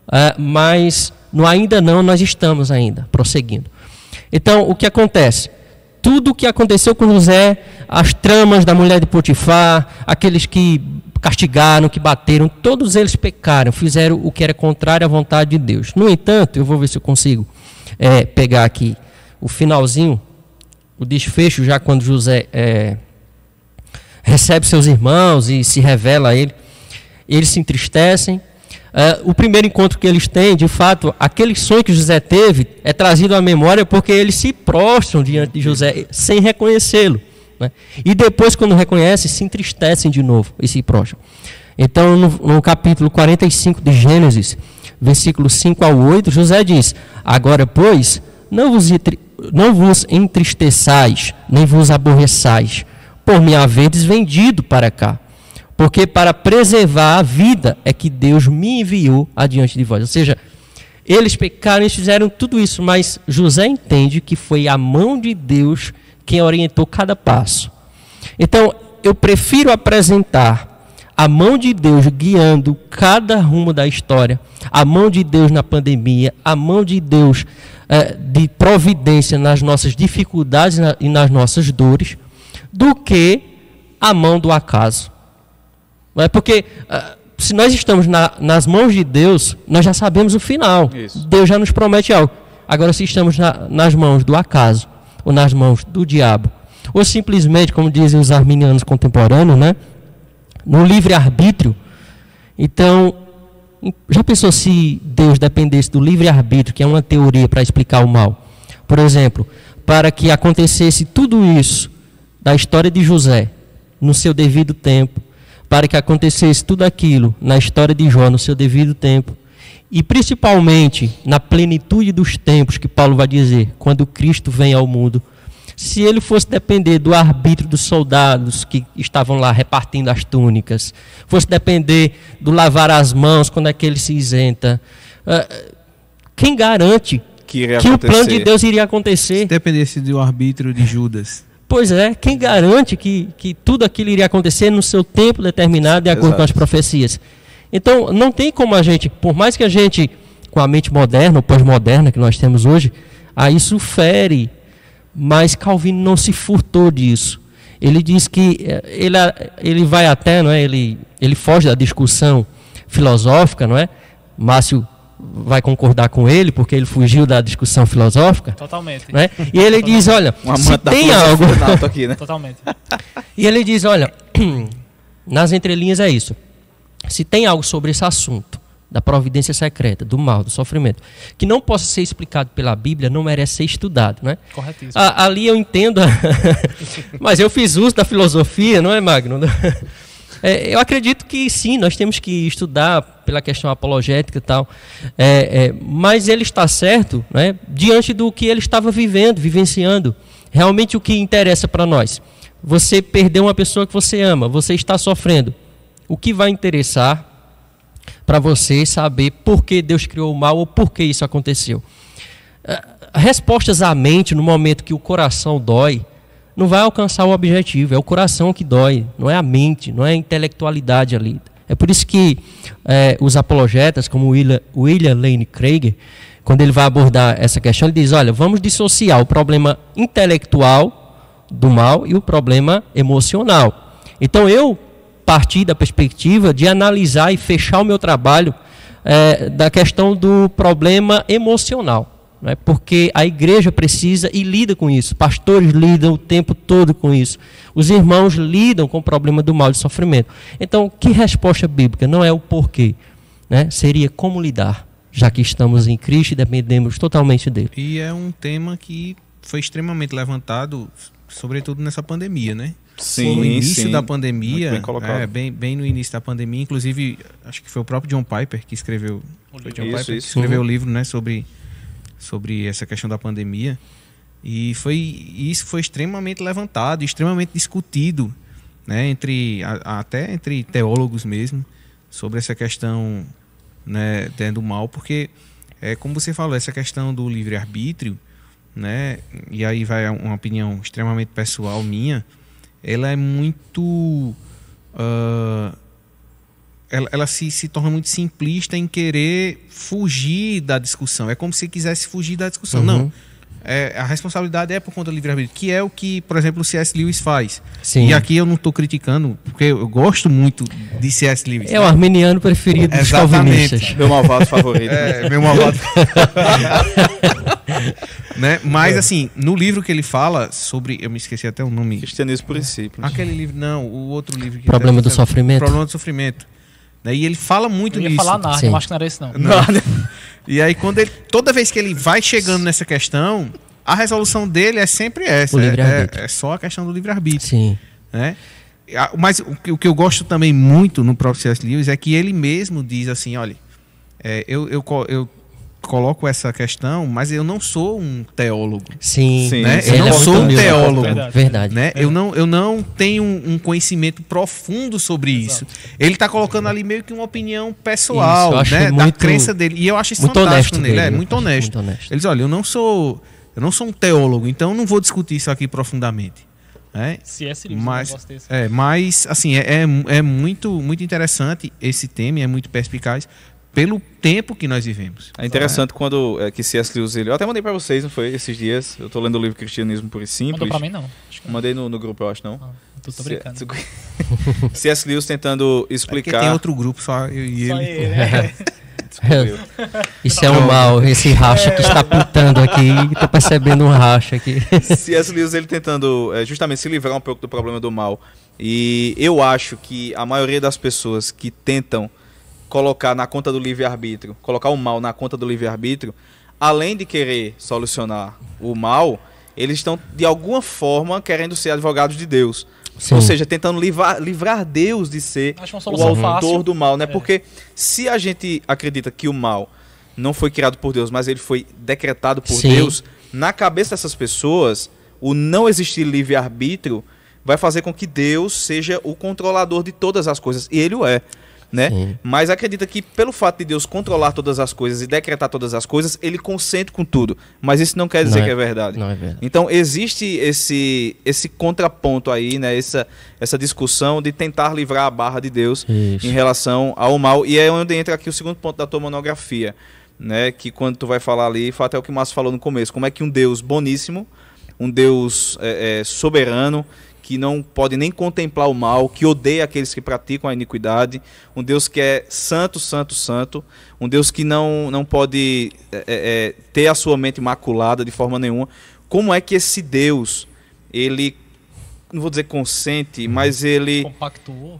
[SPEAKER 4] Uh, mas no ainda não, nós estamos ainda prosseguindo. Então, o que acontece? Tudo o que aconteceu com José, as tramas da mulher de Potifar, aqueles que castigaram, que bateram, todos eles pecaram, fizeram o que era contrário à vontade de Deus. No entanto, eu vou ver se eu consigo é, pegar aqui o finalzinho, o desfecho, já quando José é, recebe seus irmãos e se revela a ele, eles se entristecem, Uh, o primeiro encontro que eles têm, de fato, aquele sonho que José teve é trazido à memória porque eles se prostram diante de José sem reconhecê-lo. Né? E depois, quando reconhecem, se entristecem de novo e se prostram. Então, no, no capítulo 45 de Gênesis, versículos 5 ao 8, José diz: Agora, pois, não vos, não vos entristeçais, nem vos aborreçais, por me haveres vendido para cá porque para preservar a vida é que Deus me enviou adiante de vós. Ou seja, eles pecaram, eles fizeram tudo isso, mas José entende que foi a mão de Deus quem orientou cada passo. Então, eu prefiro apresentar a mão de Deus guiando cada rumo da história, a mão de Deus na pandemia, a mão de Deus é, de providência nas nossas dificuldades e nas nossas dores, do que a mão do acaso. Não é porque uh, se nós estamos na, nas mãos de Deus, nós já sabemos o final. Isso. Deus já nos promete algo. Agora, se estamos na, nas mãos do acaso, ou nas mãos do diabo, ou simplesmente, como dizem os arminianos contemporâneos, né, no livre-arbítrio, então, já pensou se Deus dependesse do livre-arbítrio, que é uma teoria para explicar o mal? Por exemplo, para que acontecesse tudo isso da história de José, no seu devido tempo, para que acontecesse tudo aquilo na história de Jó no seu devido tempo. E principalmente na plenitude dos tempos, que Paulo vai dizer, quando Cristo vem ao mundo. Se ele fosse depender do arbítrio dos soldados que estavam lá repartindo as túnicas, fosse depender do lavar as mãos quando aquele se isenta, ah, quem garante que, que o plano de Deus iria acontecer? Se
[SPEAKER 3] dependesse do arbítrio de Judas.
[SPEAKER 4] Pois é, quem garante que, que tudo aquilo iria acontecer no seu tempo determinado, de acordo Exato. com as profecias? Então, não tem como a gente, por mais que a gente, com a mente moderna ou pós-moderna que nós temos hoje, a isso fere. Mas Calvino não se furtou disso. Ele diz que eh, ele, ele vai até, não é? Ele, ele foge da discussão filosófica, não é? Márcio vai concordar com ele, porque ele fugiu da discussão filosófica.
[SPEAKER 1] Totalmente.
[SPEAKER 4] Né? E ele Totalmente. diz, olha, um se tem algo...
[SPEAKER 2] aqui, né?
[SPEAKER 1] Totalmente.
[SPEAKER 4] e ele diz, olha, nas entrelinhas é isso. Se tem algo sobre esse assunto, da providência secreta, do mal, do sofrimento, que não possa ser explicado pela Bíblia, não merece ser estudado, né?
[SPEAKER 1] Corretíssimo.
[SPEAKER 4] A, ali eu entendo, mas eu fiz uso da filosofia, não é, Magno? É, eu acredito que sim, nós temos que estudar pela questão apologética e tal, é, é, mas ele está certo né, diante do que ele estava vivendo, vivenciando. Realmente o que interessa para nós. Você perdeu uma pessoa que você ama, você está sofrendo. O que vai interessar para você saber por que Deus criou o mal ou por que isso aconteceu? É, respostas à mente no momento que o coração dói não vai alcançar o objetivo. É o coração que dói, não é a mente, não é a intelectualidade ali. É por isso que é, os apologetas, como William, William Lane Craig, quando ele vai abordar essa questão, ele diz: olha, vamos dissociar o problema intelectual do mal e o problema emocional. Então eu parti da perspectiva de analisar e fechar o meu trabalho é, da questão do problema emocional. Né? porque a igreja precisa e lida com isso. Pastores lidam o tempo todo com isso. Os irmãos lidam com o problema do mal de sofrimento. Então, que resposta bíblica? Não é o porquê. Né? Seria como lidar, já que estamos em Cristo e dependemos totalmente dele.
[SPEAKER 3] E é um tema que foi extremamente levantado, sobretudo nessa pandemia, né?
[SPEAKER 2] Sim,
[SPEAKER 3] no início
[SPEAKER 2] sim.
[SPEAKER 3] da pandemia,
[SPEAKER 2] bem, colocado.
[SPEAKER 3] é, bem, bem no início da pandemia, inclusive acho que foi o próprio John Piper que escreveu,
[SPEAKER 2] John
[SPEAKER 3] isso,
[SPEAKER 2] Piper
[SPEAKER 3] isso. que escreveu o livro, né, sobre sobre essa questão da pandemia. E foi isso foi extremamente levantado, extremamente discutido, né, entre a, até entre teólogos mesmo, sobre essa questão, né, do mal, porque é como você falou, essa questão do livre arbítrio, né, e aí vai uma opinião extremamente pessoal minha, ela é muito uh, ela, ela se, se torna muito simplista em querer fugir da discussão. É como se quisesse fugir da discussão. Uhum. Não é, a responsabilidade é por conta do livre-arbítrio, que é o que, por exemplo, o C.S. Lewis faz.
[SPEAKER 4] Sim.
[SPEAKER 3] E aqui eu não estou criticando, porque eu gosto muito de C.S. Lewis.
[SPEAKER 4] É o arminiano preferido dos calvinistas.
[SPEAKER 2] Meu malvado favorito.
[SPEAKER 3] É, meu malvado. né? Mas, é. assim, no livro que ele fala sobre. Eu me esqueci até o nome.
[SPEAKER 2] Cristianismo princípio.
[SPEAKER 3] Aquele livro, não, o outro livro. Que
[SPEAKER 4] Problema do sofrimento.
[SPEAKER 3] Problema do sofrimento. Né? E ele fala muito
[SPEAKER 1] eu ia
[SPEAKER 3] nisso.
[SPEAKER 1] falar nada, eu acho que não era isso não. não.
[SPEAKER 3] E aí quando ele, toda vez que ele vai chegando nessa questão, a resolução dele é sempre essa. É, é, é, só a questão do livre-arbítrio.
[SPEAKER 4] Sim.
[SPEAKER 3] Né? Mas o que, eu gosto também muito no próprio C.S. Lewis é que ele mesmo diz assim, olha, é, eu, eu, eu coloco essa questão, mas eu não sou um teólogo.
[SPEAKER 4] Sim,
[SPEAKER 3] Sim né?
[SPEAKER 4] eu
[SPEAKER 3] não sou um teólogo.
[SPEAKER 4] Verdade. Verdade.
[SPEAKER 3] Né? Eu, não, eu não tenho um conhecimento profundo sobre Exato. isso. Ele está colocando ali meio que uma opinião pessoal, isso, né? da crença dele. E eu acho isso fantástico nele. Dele, é muito honesto. muito honesto. Ele diz, olha, eu não sou. Eu não sou um teólogo, então eu não vou discutir isso aqui profundamente. É,
[SPEAKER 1] Se é
[SPEAKER 3] mas, é, mas assim é, é, é, muito muito interessante esse tema, é muito perspicaz, pelo tempo que nós vivemos.
[SPEAKER 2] É interessante é? quando é, que C.S. Lewis ele, eu até mandei para vocês, não foi esses dias. Eu tô lendo o livro Cristianismo por e Simples.
[SPEAKER 1] Mandou para mim não.
[SPEAKER 2] não. Mandei no, no, grupo, eu acho não. Ah,
[SPEAKER 1] tô, tô brincando.
[SPEAKER 2] C.S. Lewis tentando explicar. É
[SPEAKER 3] tem outro grupo só eu e só ele. ele né?
[SPEAKER 4] Isso é um mal, esse racha que está pintando aqui. Tô percebendo um racha aqui.
[SPEAKER 2] C.S. Lewis ele tentando é, justamente se livrar um pouco do problema do mal. E eu acho que a maioria das pessoas que tentam colocar na conta do livre-arbítrio, colocar o mal na conta do livre-arbítrio, além de querer solucionar o mal, eles estão de alguma forma querendo ser advogados de Deus. Sim. Ou seja, tentando livrar, livrar Deus de ser o autor fácil. do mal, né? É. Porque se a gente acredita que o mal não foi criado por Deus, mas ele foi decretado por Sim. Deus, na cabeça dessas pessoas, o não existir livre-arbítrio vai fazer com que Deus seja o controlador de todas as coisas. E ele o é né? Sim. Mas acredita que pelo fato de Deus controlar todas as coisas e decretar todas as coisas, ele consente com tudo. Mas isso não quer dizer
[SPEAKER 4] não
[SPEAKER 2] é,
[SPEAKER 4] que
[SPEAKER 2] é verdade.
[SPEAKER 4] Não é verdade.
[SPEAKER 2] Então existe esse esse contraponto aí, né? Essa essa discussão de tentar livrar a barra de Deus isso. em relação ao mal e é onde entra aqui o segundo ponto da tua monografia, né? Que quando tu vai falar ali, fato é o que o Márcio falou no começo, como é que um Deus boníssimo, um Deus é, é, soberano que não pode nem contemplar o mal, que odeia aqueles que praticam a iniquidade, um Deus que é santo, santo, santo, um Deus que não, não pode é, é, é, ter a sua mente maculada de forma nenhuma. Como é que esse Deus, ele, não vou dizer consente, mas ele...
[SPEAKER 1] Compactuou?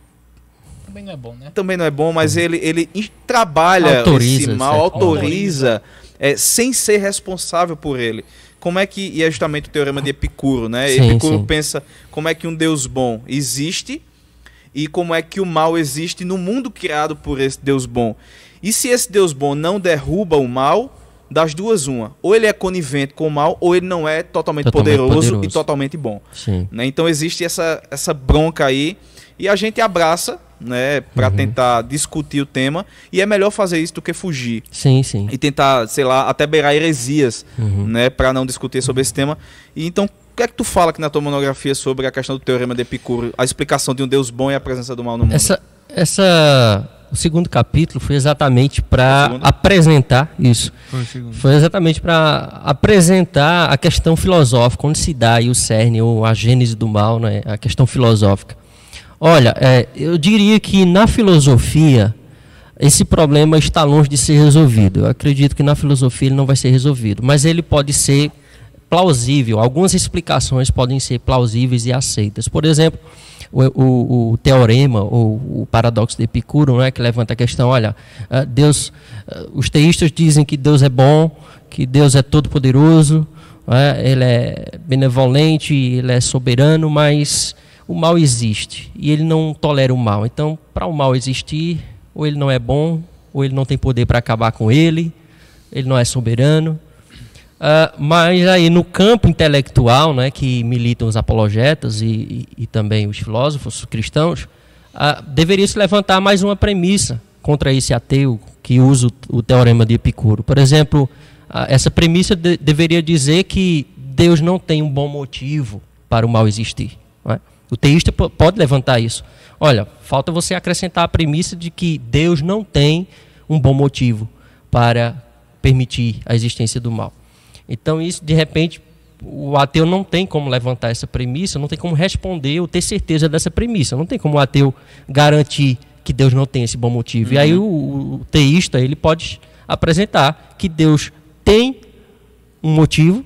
[SPEAKER 1] Também não é bom, né?
[SPEAKER 2] Também não é bom, mas ele, ele trabalha
[SPEAKER 4] autoriza,
[SPEAKER 2] esse mal, autoriza, é, sem ser responsável por ele como é que, e é justamente o teorema de Epicuro, né? Sim, Epicuro sim. pensa como é que um Deus bom existe e como é que o mal existe no mundo criado por esse Deus bom. E se esse Deus bom não derruba o mal, das duas uma, ou ele é conivente com o mal, ou ele não é totalmente, totalmente poderoso, poderoso, e totalmente bom. Né? Então existe essa, essa bronca aí e a gente abraça né, para uhum. tentar discutir o tema, e é melhor fazer isso do que fugir.
[SPEAKER 4] Sim, sim.
[SPEAKER 2] E tentar, sei lá, até beirar heresias, uhum. né, para não discutir sobre esse tema. E então, o que é que tu fala aqui na tua monografia sobre a questão do teorema de Epicuro, a explicação de um Deus bom e a presença do mal no mundo?
[SPEAKER 4] Essa essa o segundo capítulo foi exatamente para apresentar isso. Foi, foi exatamente para apresentar a questão filosófica, onde se dá aí o cerne ou a gênese do mal, né, a questão filosófica. Olha, é, eu diria que na filosofia esse problema está longe de ser resolvido. Eu acredito que na filosofia ele não vai ser resolvido, mas ele pode ser plausível. Algumas explicações podem ser plausíveis e aceitas. Por exemplo, o, o, o teorema ou o paradoxo de Epicuro, né, que levanta a questão, olha, ah, Deus, ah, os teístas dizem que Deus é bom, que Deus é todo poderoso, né, ele é benevolente, ele é soberano, mas o mal existe e ele não tolera o mal. Então, para o mal existir, ou ele não é bom, ou ele não tem poder para acabar com ele, ele não é soberano. Ah, mas aí no campo intelectual, né, que militam os apologetas e, e, e também os filósofos cristãos, ah, deveria se levantar mais uma premissa contra esse ateu que usa o, o teorema de Epicuro. Por exemplo, ah, essa premissa de, deveria dizer que Deus não tem um bom motivo para o mal existir. não é? O teísta po- pode levantar isso. Olha, falta você acrescentar a premissa de que Deus não tem um bom motivo para permitir a existência do mal. Então, isso, de repente, o ateu não tem como levantar essa premissa, não tem como responder ou ter certeza dessa premissa. Não tem como o ateu garantir que Deus não tem esse bom motivo. E aí o, o teísta ele pode apresentar que Deus tem um motivo,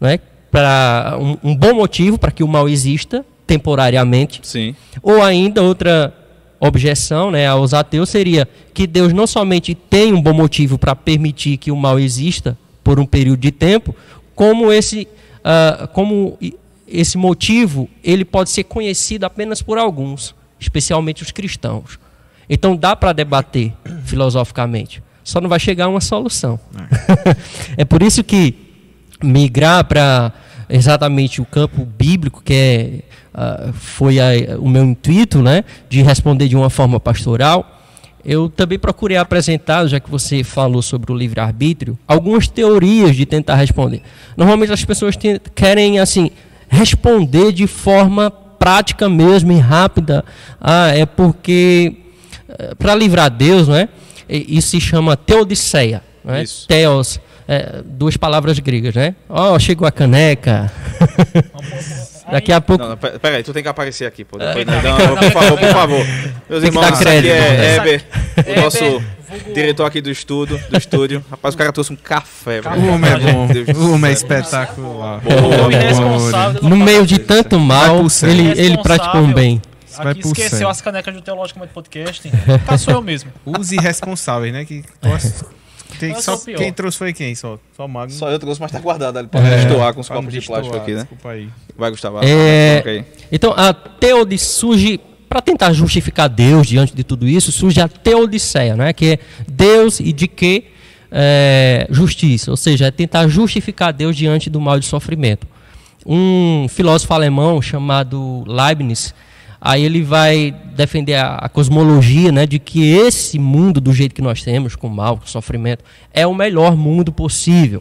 [SPEAKER 4] né, para um, um bom motivo para que o mal exista temporariamente,
[SPEAKER 2] Sim.
[SPEAKER 4] ou ainda outra objeção né, aos ateus seria que Deus não somente tem um bom motivo para permitir que o mal exista por um período de tempo, como esse, ah, como esse motivo ele pode ser conhecido apenas por alguns, especialmente os cristãos. Então dá para debater filosoficamente, só não vai chegar a uma solução. é por isso que migrar para exatamente o campo bíblico, que é, ah, foi a- o meu intuito, né, de responder de uma forma pastoral, eu também procurei apresentar, já que você falou sobre o livre-arbítrio, algumas teorias de tentar responder. Normalmente as pessoas te- querem, assim, responder de forma prática mesmo e rápida. Ah, é porque, para livrar Deus, não é? Isso se chama teodiceia. Não é?
[SPEAKER 2] Isso.
[SPEAKER 4] Theos, é, duas palavras gregas, né? Ó, chegou a caneca. Daqui a pouco.
[SPEAKER 2] Não, não, pe- peraí, tu tem que aparecer aqui, pô. Depois,
[SPEAKER 1] que
[SPEAKER 2] não, não, por favor, por favor. Meus irmãos,
[SPEAKER 4] dar
[SPEAKER 2] aqui
[SPEAKER 4] crédito,
[SPEAKER 2] é? Heber, o nosso diretor aqui do estúdio, do estúdio. Rapaz, o cara trouxe um café, velho.
[SPEAKER 3] O homem é bom. Homem é espetacular.
[SPEAKER 4] No meio de tanto mal, ele, ele praticou um bem.
[SPEAKER 3] vai
[SPEAKER 1] Aqui esqueceu as canecas do Teologicamente Podcast. Cá sou eu mesmo.
[SPEAKER 3] Os irresponsáveis, né? Que tem, só,
[SPEAKER 1] pior.
[SPEAKER 3] quem trouxe foi quem? Só, só o Magno.
[SPEAKER 2] Só eu trouxe, mas tá guardado ali. Pode
[SPEAKER 4] É.
[SPEAKER 2] destoar com os
[SPEAKER 3] Pra
[SPEAKER 2] copos de plástico aqui, né?
[SPEAKER 3] Desculpa aí.
[SPEAKER 2] Vai, Gustavo.
[SPEAKER 4] É,
[SPEAKER 2] aí.
[SPEAKER 4] Então, a teodice surge, para tentar justificar Deus diante de tudo isso, surge a teodiceia, né? que é Deus e de que é, justiça, ou seja, é tentar justificar Deus diante do mal e do sofrimento. Um filósofo alemão chamado Leibniz, aí ele vai defender a, a cosmologia né, de que esse mundo, do jeito que nós temos, com mal, com sofrimento, é o melhor mundo possível.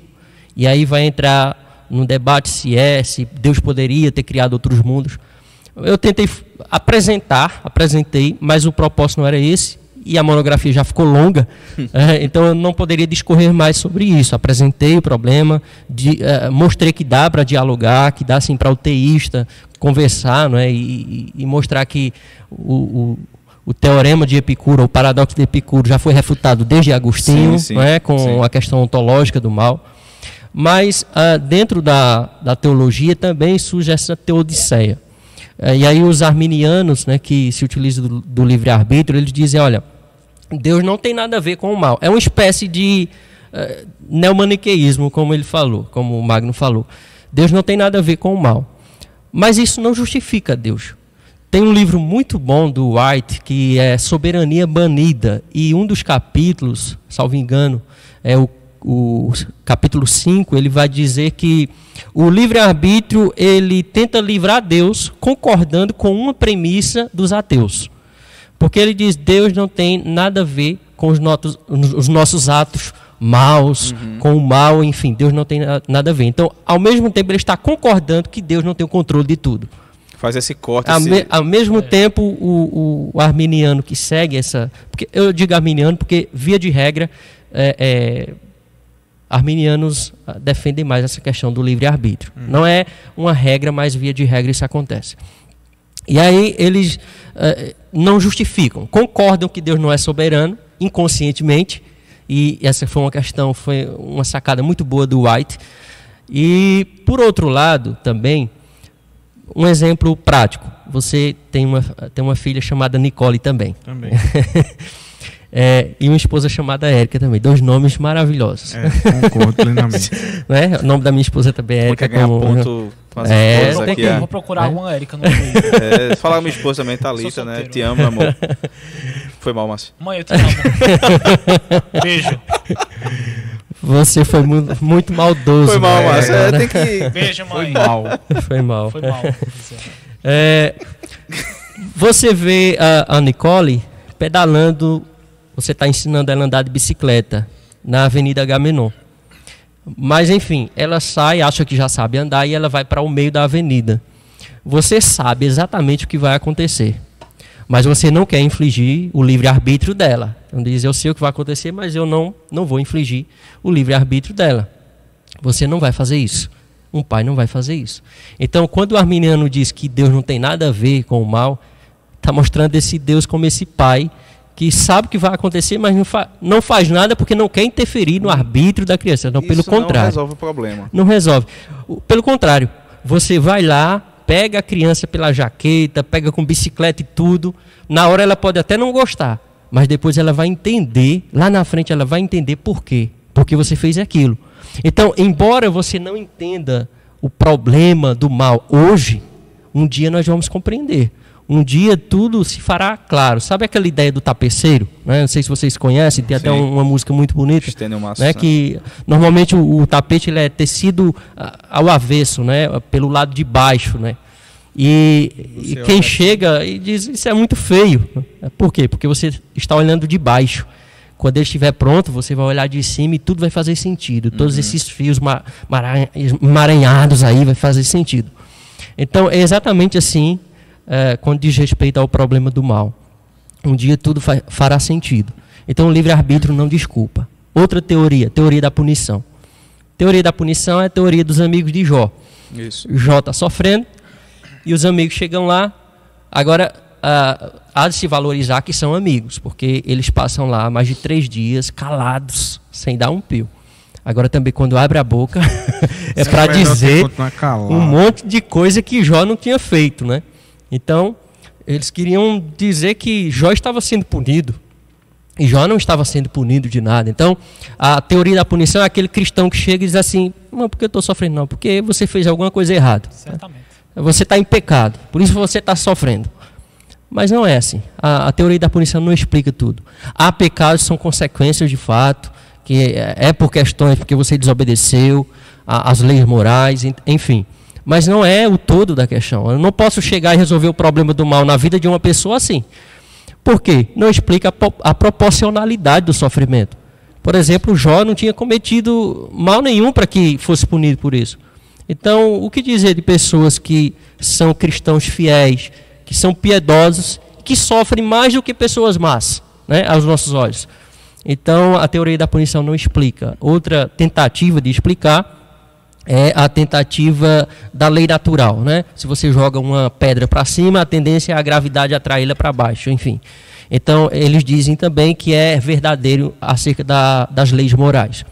[SPEAKER 4] E aí vai entrar num debate se é, se Deus poderia ter criado outros mundos. Eu tentei apresentar, apresentei, mas o propósito não era esse, e a monografia já ficou longa, eh, então eu não poderia discorrer mais sobre isso. Apresentei o problema, di- eh, mostrei que dá para dialogar, que dá sim para o teísta conversar não é? e, e- mostrar que o, o- o teorema de Epicuro, o paradoxo de Epicuro, já foi refutado desde Agostinho,
[SPEAKER 2] Sim, sim,
[SPEAKER 4] não é? com
[SPEAKER 2] sim.
[SPEAKER 4] a questão ontológica do mal. Mas ah, dentro da, da teologia também surge essa teodiceia. Eh, e aí os arminianos, né, que se utilizam do, do livre-arbítrio, eles dizem, olha, Deus não tem nada a ver com o mal. É uma espécie de eh, neomaniqueísmo, como ele falou, como o Magno falou. Deus não tem nada a ver com o mal. Mas isso não justifica Deus. Tem um livro muito bom do White que é Soberania Banida. E um dos capítulos, salvo engano, é o, o capítulo 5, ele vai dizer que o livre-arbítrio ele tenta livrar Deus concordando com uma premissa dos ateus. Porque ele diz Deus não tem nada a ver com os, os nossos atos maus, com o mal, enfim, Deus não tem na- nada a ver. Então, ao mesmo tempo, ele está concordando que Deus não tem o controle de tudo.
[SPEAKER 2] Faz esse corte.
[SPEAKER 4] Ao,
[SPEAKER 2] esse-
[SPEAKER 4] me- ao mesmo tempo, o, o arminiano que segue essa. Porque eu digo arminiano porque, via de regra, é, é, arminianos ah, defendem mais essa questão do livre-arbítrio. Não é uma regra, mas via de regra isso acontece. E aí eles eh, não justificam, concordam que Deus não é soberano, inconscientemente, e essa foi uma questão, foi uma sacada muito boa do White. E, por outro lado, também, um exemplo prático. Você tem uma, tem uma filha chamada Nicole também.
[SPEAKER 3] Também.
[SPEAKER 4] É, e uma esposa chamada Érica também. Dois nomes maravilhosos.
[SPEAKER 3] É, concordo plenamente.
[SPEAKER 4] Né? O nome da minha esposa também é
[SPEAKER 2] Pô,
[SPEAKER 4] Érica.
[SPEAKER 2] quer ganhar
[SPEAKER 4] como-
[SPEAKER 2] ponto
[SPEAKER 4] É,
[SPEAKER 2] aqui.
[SPEAKER 1] procurar,
[SPEAKER 2] ó.
[SPEAKER 1] vou procurar
[SPEAKER 4] É.
[SPEAKER 1] alguma Érica no.
[SPEAKER 2] É, falar com minha esposa também, Thalita, né?
[SPEAKER 1] solteiro.
[SPEAKER 2] Te amo, meu amor. Foi mal, Márcio.
[SPEAKER 1] Mãe, eu te amo. Beijo.
[SPEAKER 4] Você foi mu muito maldoso.
[SPEAKER 2] Foi mal,
[SPEAKER 4] né?
[SPEAKER 2] Márcio. É, tem que.
[SPEAKER 1] Beijo,
[SPEAKER 3] Foi
[SPEAKER 1] mãe.
[SPEAKER 3] mal.
[SPEAKER 4] Foi mal.
[SPEAKER 1] Foi mal.
[SPEAKER 4] É, você vê a, a Nicole pedalando, você está ensinando ela a andar de bicicleta na Avenida Gamenon. Mas enfim, ela sai, acha que já sabe andar e ela vai para o meio da avenida. Você sabe exatamente o que vai acontecer. Mas você não quer infligir o livre-arbítrio dela. Então diz, eu sei o que vai acontecer, mas eu não, não vou infligir o livre-arbítrio dela. Você não vai fazer isso. Um pai não vai fazer isso. Então, quando o arminiano diz que Deus não tem nada a ver com o mal, está mostrando esse Deus como esse pai que sabe o que vai acontecer, mas não, fa não faz nada porque não quer interferir no arbítrio da criança. Não, pelo
[SPEAKER 2] Isso não
[SPEAKER 4] contrário.
[SPEAKER 2] resolve o problema.
[SPEAKER 4] Não resolve. Pelo contrário, você vai lá, pega a criança pela jaqueta, pega com bicicleta e tudo. Na hora ela pode até não gostar, mas depois ela vai entender, lá na frente ela vai entender por quê. Porque você fez aquilo. Então, embora você não entenda o problema do mal hoje, um dia nós vamos compreender. Um dia tudo se fará claro. Sabe aquela ideia do tapeceiro? Né? Não sei se vocês conhecem, tem até
[SPEAKER 2] Sim.
[SPEAKER 4] um- uma música muito bonita
[SPEAKER 2] Massa.
[SPEAKER 4] né, que normalmente o, o tapete ele é tecido ah, ao avesso, né, pelo lado de baixo, né. E, e quem
[SPEAKER 3] olha
[SPEAKER 4] chega e diz isso é muito feio. Por quê? Porque você está olhando de baixo. Quando ele estiver pronto, você vai olhar de cima e tudo vai fazer sentido. Todos esses fios ma- mara- emaranhados aí vai fazer sentido. Então é exatamente assim eh, quando diz respeito ao problema do mal. Um dia tudo fa- fará sentido. Então o livre-arbítrio não desculpa. Outra teoria, teoria da punição. Teoria da punição é a teoria dos amigos de Jó.
[SPEAKER 2] Isso.
[SPEAKER 4] Jó está sofrendo e os amigos chegam lá. Agora, ah, há de se valorizar que são amigos, porque eles passam lá mais de três dias calados, sem dar um pio. Agora também, quando abre a boca, é para
[SPEAKER 3] ter
[SPEAKER 4] dizer um monte de coisa que Jó não tinha feito, né? Então, eles queriam dizer que Jó estava sendo punido. E Jó não estava sendo punido de nada. Então, a teoria da punição é aquele cristão que chega e diz assim: Não, porque eu estou sofrendo, não, porque você fez alguma coisa errada.
[SPEAKER 1] Certamente.
[SPEAKER 4] Você está em pecado, por isso você está sofrendo. Mas não é assim. A, a teoria da punição não explica tudo. Há pecados que são consequências de fato, que é, é por questões porque você desobedeceu as leis morais, en- enfim. Mas não é o todo da questão. Eu não posso chegar e resolver o problema do mal na vida de uma pessoa assim. Por quê? Não explica a, po- a proporcionalidade do sofrimento. Por exemplo, Jó não tinha cometido mal nenhum para que fosse punido por isso. Então, o que dizer de pessoas que são cristãos fiéis, que são piedosos, que sofrem mais do que pessoas más, né, aos nossos olhos? Então, a teoria da punição não explica. Outra tentativa de explicar é a tentativa da lei natural, né? Se você joga uma pedra para cima, a tendência é a gravidade atraí-la para baixo, enfim. Então, eles dizem também que é verdadeiro acerca da- das leis morais.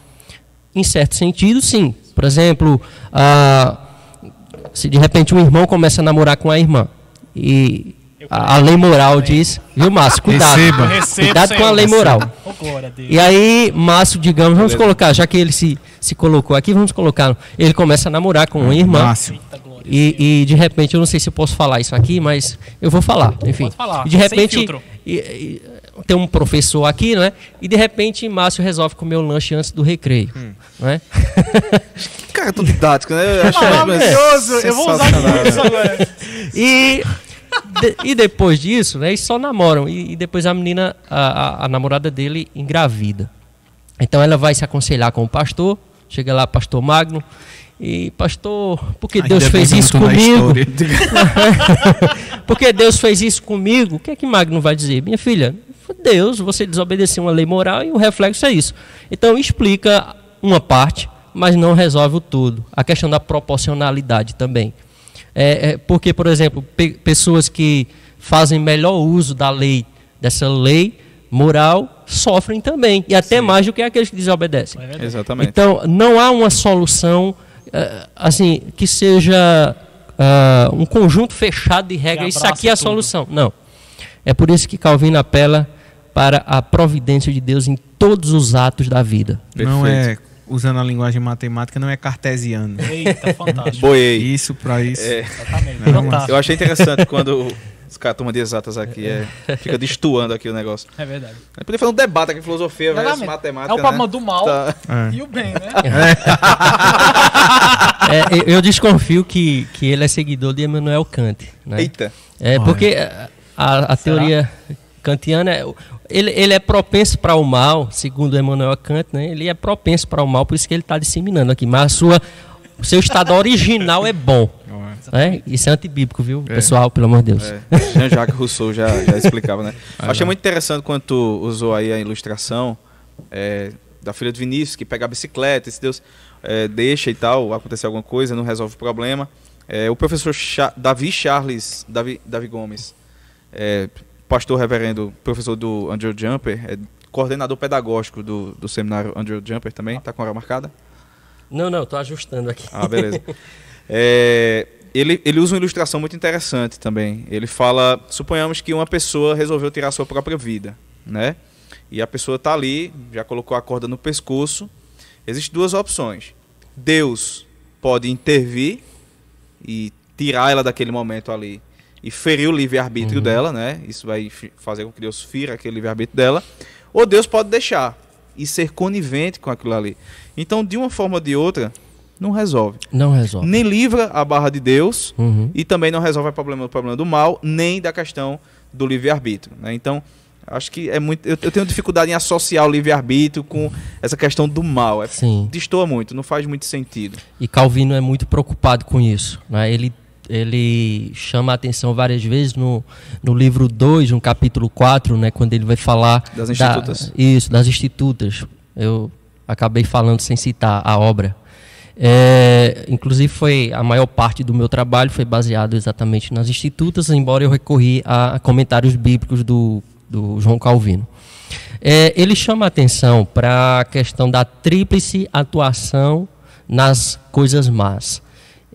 [SPEAKER 4] Em certo sentido, sim. Por exemplo, se de repente um irmão começa a namorar com a irmã e a, a lei moral diz, viu, Márcio? Cuidado.
[SPEAKER 3] Receba.
[SPEAKER 4] Cuidado com a lei moral.
[SPEAKER 1] Oh.
[SPEAKER 4] E aí, Márcio, digamos, vamos colocar, já que ele se, se colocou aqui, vamos colocar. Ele começa a namorar com uma irmã.
[SPEAKER 3] Márcio.
[SPEAKER 4] E, e, de repente, eu não sei se eu posso falar isso aqui, mas eu vou falar, enfim.
[SPEAKER 1] Falar,
[SPEAKER 4] E de repente, e- e- tem um professor aqui, né? E de repente, Márcio resolve comer o lanche antes do recreio,
[SPEAKER 1] Hum.
[SPEAKER 4] né?
[SPEAKER 2] Cara, tô didático, né? Eu acho
[SPEAKER 1] Maravilhoso! Eu vou usar isso agora.
[SPEAKER 4] E, de- e depois disso, né, eles só namoram. E, e depois a menina, a, a- a namorada dele, engravida. Então ela vai se aconselhar com o pastor. Chega lá, pastor Magno. E, pastor, por que
[SPEAKER 3] Ainda
[SPEAKER 4] Deus fez isso comigo? Porque Deus fez isso comigo? O que é que Magno vai dizer? Minha filha, Deus, você desobedeceu uma lei moral e o reflexo é isso. Então explica uma parte, mas não resolve o todo. A questão da proporcionalidade também. É, é, porque, por exemplo, pe- pessoas que fazem melhor uso da lei, dessa lei moral, sofrem também. E até mais do que aqueles que desobedecem.
[SPEAKER 1] É.
[SPEAKER 2] Exatamente.
[SPEAKER 4] Então, não há uma solução eh, assim que seja ah, um conjunto fechado de regras. Isso aqui é a
[SPEAKER 1] tudo.
[SPEAKER 4] solução. Não. É por isso que Calvino apela para a providência de Deus em todos os atos da vida.
[SPEAKER 3] Não é,
[SPEAKER 2] Perfeito.
[SPEAKER 3] Usando a linguagem matemática, não é cartesiano.
[SPEAKER 1] Eita, fantástico.
[SPEAKER 2] Boiei.
[SPEAKER 3] Isso para isso.
[SPEAKER 2] É,
[SPEAKER 1] Exatamente.
[SPEAKER 3] Não,
[SPEAKER 1] Fantástico.
[SPEAKER 2] eu achei interessante quando Os caras, turma de exatas aqui, é, fica destoando aqui o negócio.
[SPEAKER 1] É verdade.
[SPEAKER 2] Podia fazer um debate aqui, filosofia versus matemática.
[SPEAKER 1] É o problema
[SPEAKER 2] né?
[SPEAKER 1] do mal
[SPEAKER 2] Tá.
[SPEAKER 3] É.
[SPEAKER 1] e o bem, né?
[SPEAKER 4] É, eu- eu desconfio que, que ele é seguidor de Emmanuel Kant. Né?
[SPEAKER 2] Eita.
[SPEAKER 4] É porque a, a teoria kantiana é, ele, ele é propenso para o mal, segundo Emmanuel Kant, né? Ele é propenso para o mal, por isso que ele está disseminando aqui. Mas a sua, o seu estado original é bom. Né? Isso é antibíblico, viu, pessoal? Pelo amor de Deus.
[SPEAKER 2] É, Jean-Jacques Rousseau já, já explicava, né? Eu achei muito interessante quando tu usou aí a ilustração é, da filha de Vinícius, que pega a bicicleta, e se Deus é, deixa e tal, acontecer alguma coisa, não resolve o problema. É, o professor Cha- Davi Charles, Davi, Davi Gomes, é, pastor reverendo, professor do Andrew Jumper, é coordenador pedagógico do, do seminário Andrew Jumper também, tá com a hora marcada?
[SPEAKER 4] Não, não, tô ajustando aqui.
[SPEAKER 2] Ah, beleza. É, ele, ele usa uma ilustração muito interessante também. Ele fala, suponhamos que uma pessoa resolveu tirar sua própria vida, né? E a pessoa está ali, já colocou a corda no pescoço. Existem duas opções. Deus pode intervir e tirar ela daquele momento ali e ferir o livre-arbítrio dela, né? Isso vai fazer com que Deus fira aquele livre-arbítrio dela. Ou Deus pode deixar e ser conivente com aquilo ali. Então, de uma forma ou de outra, não resolve.
[SPEAKER 4] Não resolve.
[SPEAKER 2] Nem livra a barra de Deus
[SPEAKER 4] Uhum.
[SPEAKER 2] e também não resolve o problema, o problema do mal, nem da questão do livre-arbítrio. Né? Então, acho que é muito. Eu, eu tenho dificuldade em associar o livre-arbítrio com essa questão do mal. É,
[SPEAKER 4] Sim.
[SPEAKER 2] destoa muito, não faz muito sentido.
[SPEAKER 4] E Calvino é muito preocupado com isso. Né? Ele, ele chama a atenção várias vezes no, no livro 2, no capítulo 4, né, quando ele vai falar.
[SPEAKER 2] Das
[SPEAKER 4] da-
[SPEAKER 2] institutas.
[SPEAKER 4] isso, das institutas. Eu acabei falando sem citar a obra. É, inclusive foi a maior parte do meu trabalho foi baseado exatamente nas institutas, embora eu recorri a comentários bíblicos do, do João Calvino. É, ele chama a atenção para a questão da tríplice atuação nas coisas más.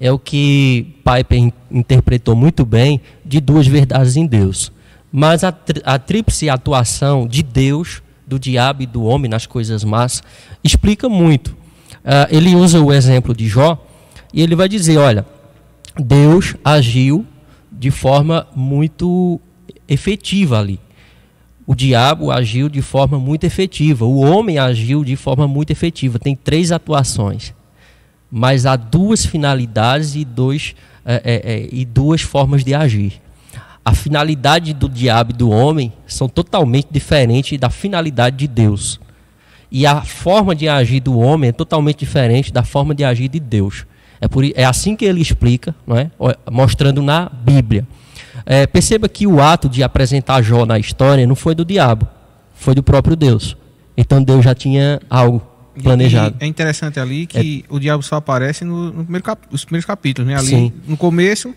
[SPEAKER 4] É o que Piper in- interpretou muito bem de duas verdades em Deus. Mas a, a tríplice atuação de Deus, do diabo e do homem nas coisas más explica muito. Ah, ele usa o exemplo de Jó e ele vai dizer: olha, Deus agiu de forma muito efetiva ali. O diabo agiu de forma muito efetiva. O homem agiu de forma muito efetiva. Tem três atuações. Mas há duas finalidades e, dois, é, é, é, e duas formas de agir. A finalidade do diabo e do homem são totalmente diferentes da finalidade de Deus. E a forma de agir do homem é totalmente diferente da forma de agir de Deus. É, por, é assim que ele explica, não é? Mostrando na Bíblia. É, perceba que o ato de apresentar Jó na história não foi do diabo, foi do próprio Deus. Então Deus já tinha algo planejado.
[SPEAKER 3] E é interessante ali que o diabo só aparece no, no primeiro cap, nos primeiros capítulos, né? Ali
[SPEAKER 4] Sim.
[SPEAKER 3] no começo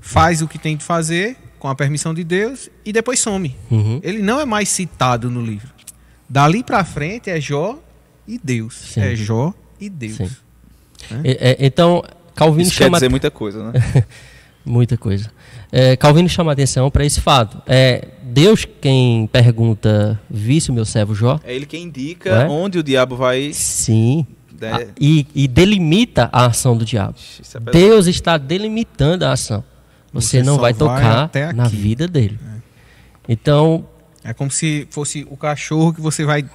[SPEAKER 3] faz o que tem que fazer com a permissão de Deus e depois some.
[SPEAKER 4] Uhum.
[SPEAKER 3] Ele não é mais citado no livro. Dali pra frente é Jó e Deus.
[SPEAKER 4] Sim.
[SPEAKER 3] É Jó e Deus.
[SPEAKER 4] Sim. É, é, então, Calvino
[SPEAKER 2] Isso quer
[SPEAKER 4] chama
[SPEAKER 2] dizer muita coisa, né?
[SPEAKER 4] Muita coisa. É, Calvino chama a atenção para esse fato. É Deus quem pergunta: Visse o meu servo Jó?
[SPEAKER 2] É ele quem indica
[SPEAKER 4] é?
[SPEAKER 2] onde o diabo vai.
[SPEAKER 4] Sim.
[SPEAKER 2] né?
[SPEAKER 4] E, e delimita a ação do diabo.
[SPEAKER 2] É.
[SPEAKER 4] Deus está delimitando a ação. Você,
[SPEAKER 3] Você
[SPEAKER 4] não vai
[SPEAKER 3] vai
[SPEAKER 4] tocar
[SPEAKER 3] até
[SPEAKER 4] na vida dele. Então,
[SPEAKER 3] É como se fosse o cachorro que você vai tá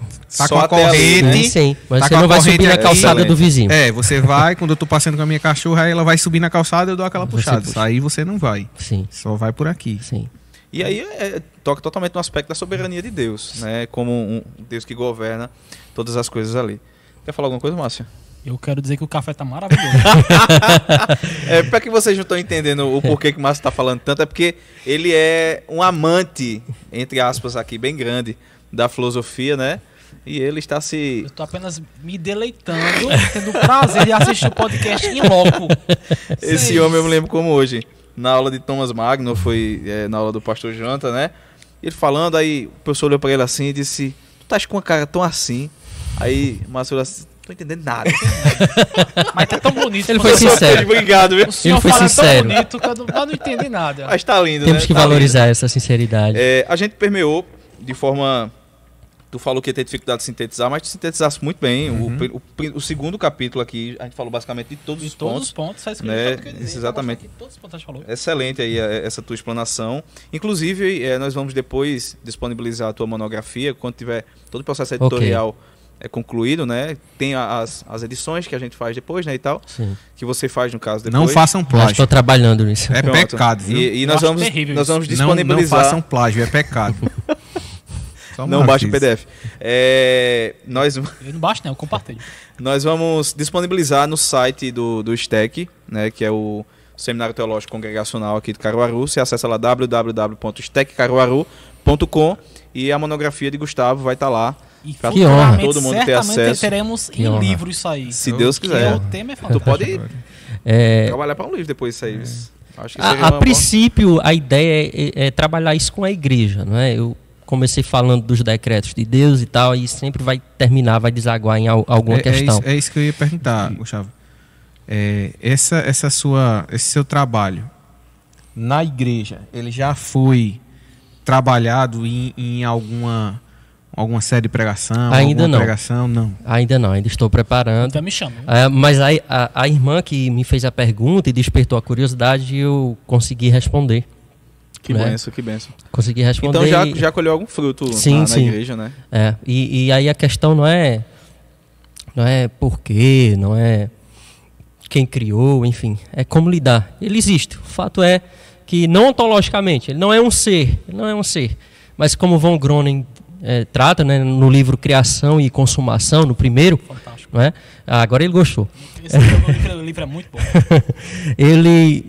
[SPEAKER 2] Só
[SPEAKER 3] com a
[SPEAKER 2] ali,
[SPEAKER 3] corrente.
[SPEAKER 2] né?
[SPEAKER 4] sim, mas
[SPEAKER 3] tá
[SPEAKER 4] você não vai subir na calçada do vizinho.
[SPEAKER 3] É, você vai, quando eu tô passando com a minha cachorra, aí ela vai subir na calçada, eu dou aquela
[SPEAKER 4] Você
[SPEAKER 3] puxada.
[SPEAKER 4] puxa.
[SPEAKER 3] Aí você não vai.
[SPEAKER 4] Sim,
[SPEAKER 3] Só vai por aqui.
[SPEAKER 4] sim.
[SPEAKER 2] E aí é, toca totalmente no aspecto da soberania de Deus, né? Como um Deus que governa todas as coisas ali. Quer falar alguma coisa, Márcio?
[SPEAKER 1] Eu quero dizer que o café tá maravilhoso.
[SPEAKER 2] É, para que vocês não estão entendendo o porquê que o Márcio está falando tanto, é porque ele é um amante, entre aspas, aqui, bem grande, da filosofia, né? E ele está se.
[SPEAKER 1] Eu tô apenas me deleitando, tendo o prazer de assistir o podcast em loco.
[SPEAKER 2] Esse homem eu me lembro como hoje. Na aula de Thomas Magno, foi é, na aula do pastor Janta, né? Ele falando, aí o professor olhou para ele assim e disse: Tu estás com uma cara tão assim. Aí o Márcio olhou assim: Tô entendendo nada.
[SPEAKER 1] Mas tá tão bonito.
[SPEAKER 4] Ele foi sincero.
[SPEAKER 2] Obrigado, viu?
[SPEAKER 1] O senhor
[SPEAKER 4] foi
[SPEAKER 1] fala
[SPEAKER 4] sincero.
[SPEAKER 1] tão bonito que eu não, eu não entendi nada.
[SPEAKER 2] Mas tá lindo,
[SPEAKER 4] Temos
[SPEAKER 2] né?
[SPEAKER 4] que
[SPEAKER 2] Tá lindo.
[SPEAKER 4] valorizar essa sinceridade.
[SPEAKER 2] É, a gente permeou de forma Tu falou que ia ter dificuldade de sintetizar, mas tu sintetizasse muito bem. O
[SPEAKER 3] Uhum.
[SPEAKER 2] O, pri- o segundo capítulo aqui, a gente falou basicamente de todos
[SPEAKER 1] De
[SPEAKER 2] os
[SPEAKER 1] todos
[SPEAKER 2] pontos.
[SPEAKER 1] os pontos,
[SPEAKER 2] né?
[SPEAKER 1] o que dizer,
[SPEAKER 2] Exatamente.
[SPEAKER 1] Todos os pontos a gente falou.
[SPEAKER 2] Excelente aí eh, essa tua explanação. Inclusive, eh, nós vamos depois disponibilizar a tua monografia quando tiver todo o processo editorial é concluído, né? Tem as, as edições que a gente faz depois, né, e tal,
[SPEAKER 4] Sim.
[SPEAKER 2] que você faz no caso depois.
[SPEAKER 3] Não façam plágio.
[SPEAKER 4] estou trabalhando nisso.
[SPEAKER 3] É
[SPEAKER 2] Pronto.
[SPEAKER 3] pecado, viu?
[SPEAKER 2] E, e nós vamos
[SPEAKER 1] terrível
[SPEAKER 2] nós vamos
[SPEAKER 3] Não, não
[SPEAKER 2] disponibilizar
[SPEAKER 3] façam plágio, é pecado. Só
[SPEAKER 2] não
[SPEAKER 3] uma
[SPEAKER 2] baixe o. PDF. É, nós
[SPEAKER 1] Eu não baixo, não, eu compartilho.
[SPEAKER 2] Nós vamos disponibilizar no site do, do STEC, né, que é o Seminário Teológico Congregacional aqui de Caruaru. Você acessa lá www.steccaruaru.com e a monografia de Gustavo vai estar lá.
[SPEAKER 1] E
[SPEAKER 2] Pra
[SPEAKER 4] Que honra.
[SPEAKER 2] todo mundo ter
[SPEAKER 1] certamente
[SPEAKER 2] acesso.
[SPEAKER 1] teremos
[SPEAKER 4] Que
[SPEAKER 1] em
[SPEAKER 4] honra.
[SPEAKER 1] livro isso aí.
[SPEAKER 2] Se Deus
[SPEAKER 1] Que
[SPEAKER 2] quiser.
[SPEAKER 1] o tema é
[SPEAKER 2] Tu pode
[SPEAKER 4] É,
[SPEAKER 2] trabalhar para um livro depois disso aí. Acho que
[SPEAKER 4] a, a princípio, a ideia é, é trabalhar isso com a igreja, não é? Eu comecei falando dos decretos de Deus e tal, e sempre vai terminar, vai desaguar em al- alguma
[SPEAKER 3] É, é
[SPEAKER 4] questão.
[SPEAKER 3] isso, é isso que eu ia perguntar, Gustavo. É, essa, essa sua, esse seu trabalho na igreja, ele já foi trabalhado em, em alguma, alguma série de pregação?
[SPEAKER 4] Ainda não.
[SPEAKER 3] pregação? Não.
[SPEAKER 4] Ainda não, ainda estou preparando.
[SPEAKER 1] Então me chama.
[SPEAKER 4] É, mas a, a, a irmã que me fez a pergunta e despertou a curiosidade, eu consegui responder.
[SPEAKER 2] Que
[SPEAKER 4] né?
[SPEAKER 2] benção, que benção.
[SPEAKER 4] Consegui responder.
[SPEAKER 2] Então já, já colheu algum fruto
[SPEAKER 4] Sim,
[SPEAKER 2] na, na
[SPEAKER 4] sim.
[SPEAKER 2] igreja, né?
[SPEAKER 4] É, e, e aí a questão não é não é por quê, não é quem criou, enfim, é como lidar. Ele existe. O fato é que não ontologicamente, ele não é um ser, ele não é um ser. Mas como Von Groningen é, trata, né, no livro Criação e Consumação, no primeiro,
[SPEAKER 1] Fantástico.
[SPEAKER 4] não é? Ah, agora ele gostou.
[SPEAKER 1] Esse livro, livro é muito bom.
[SPEAKER 4] ele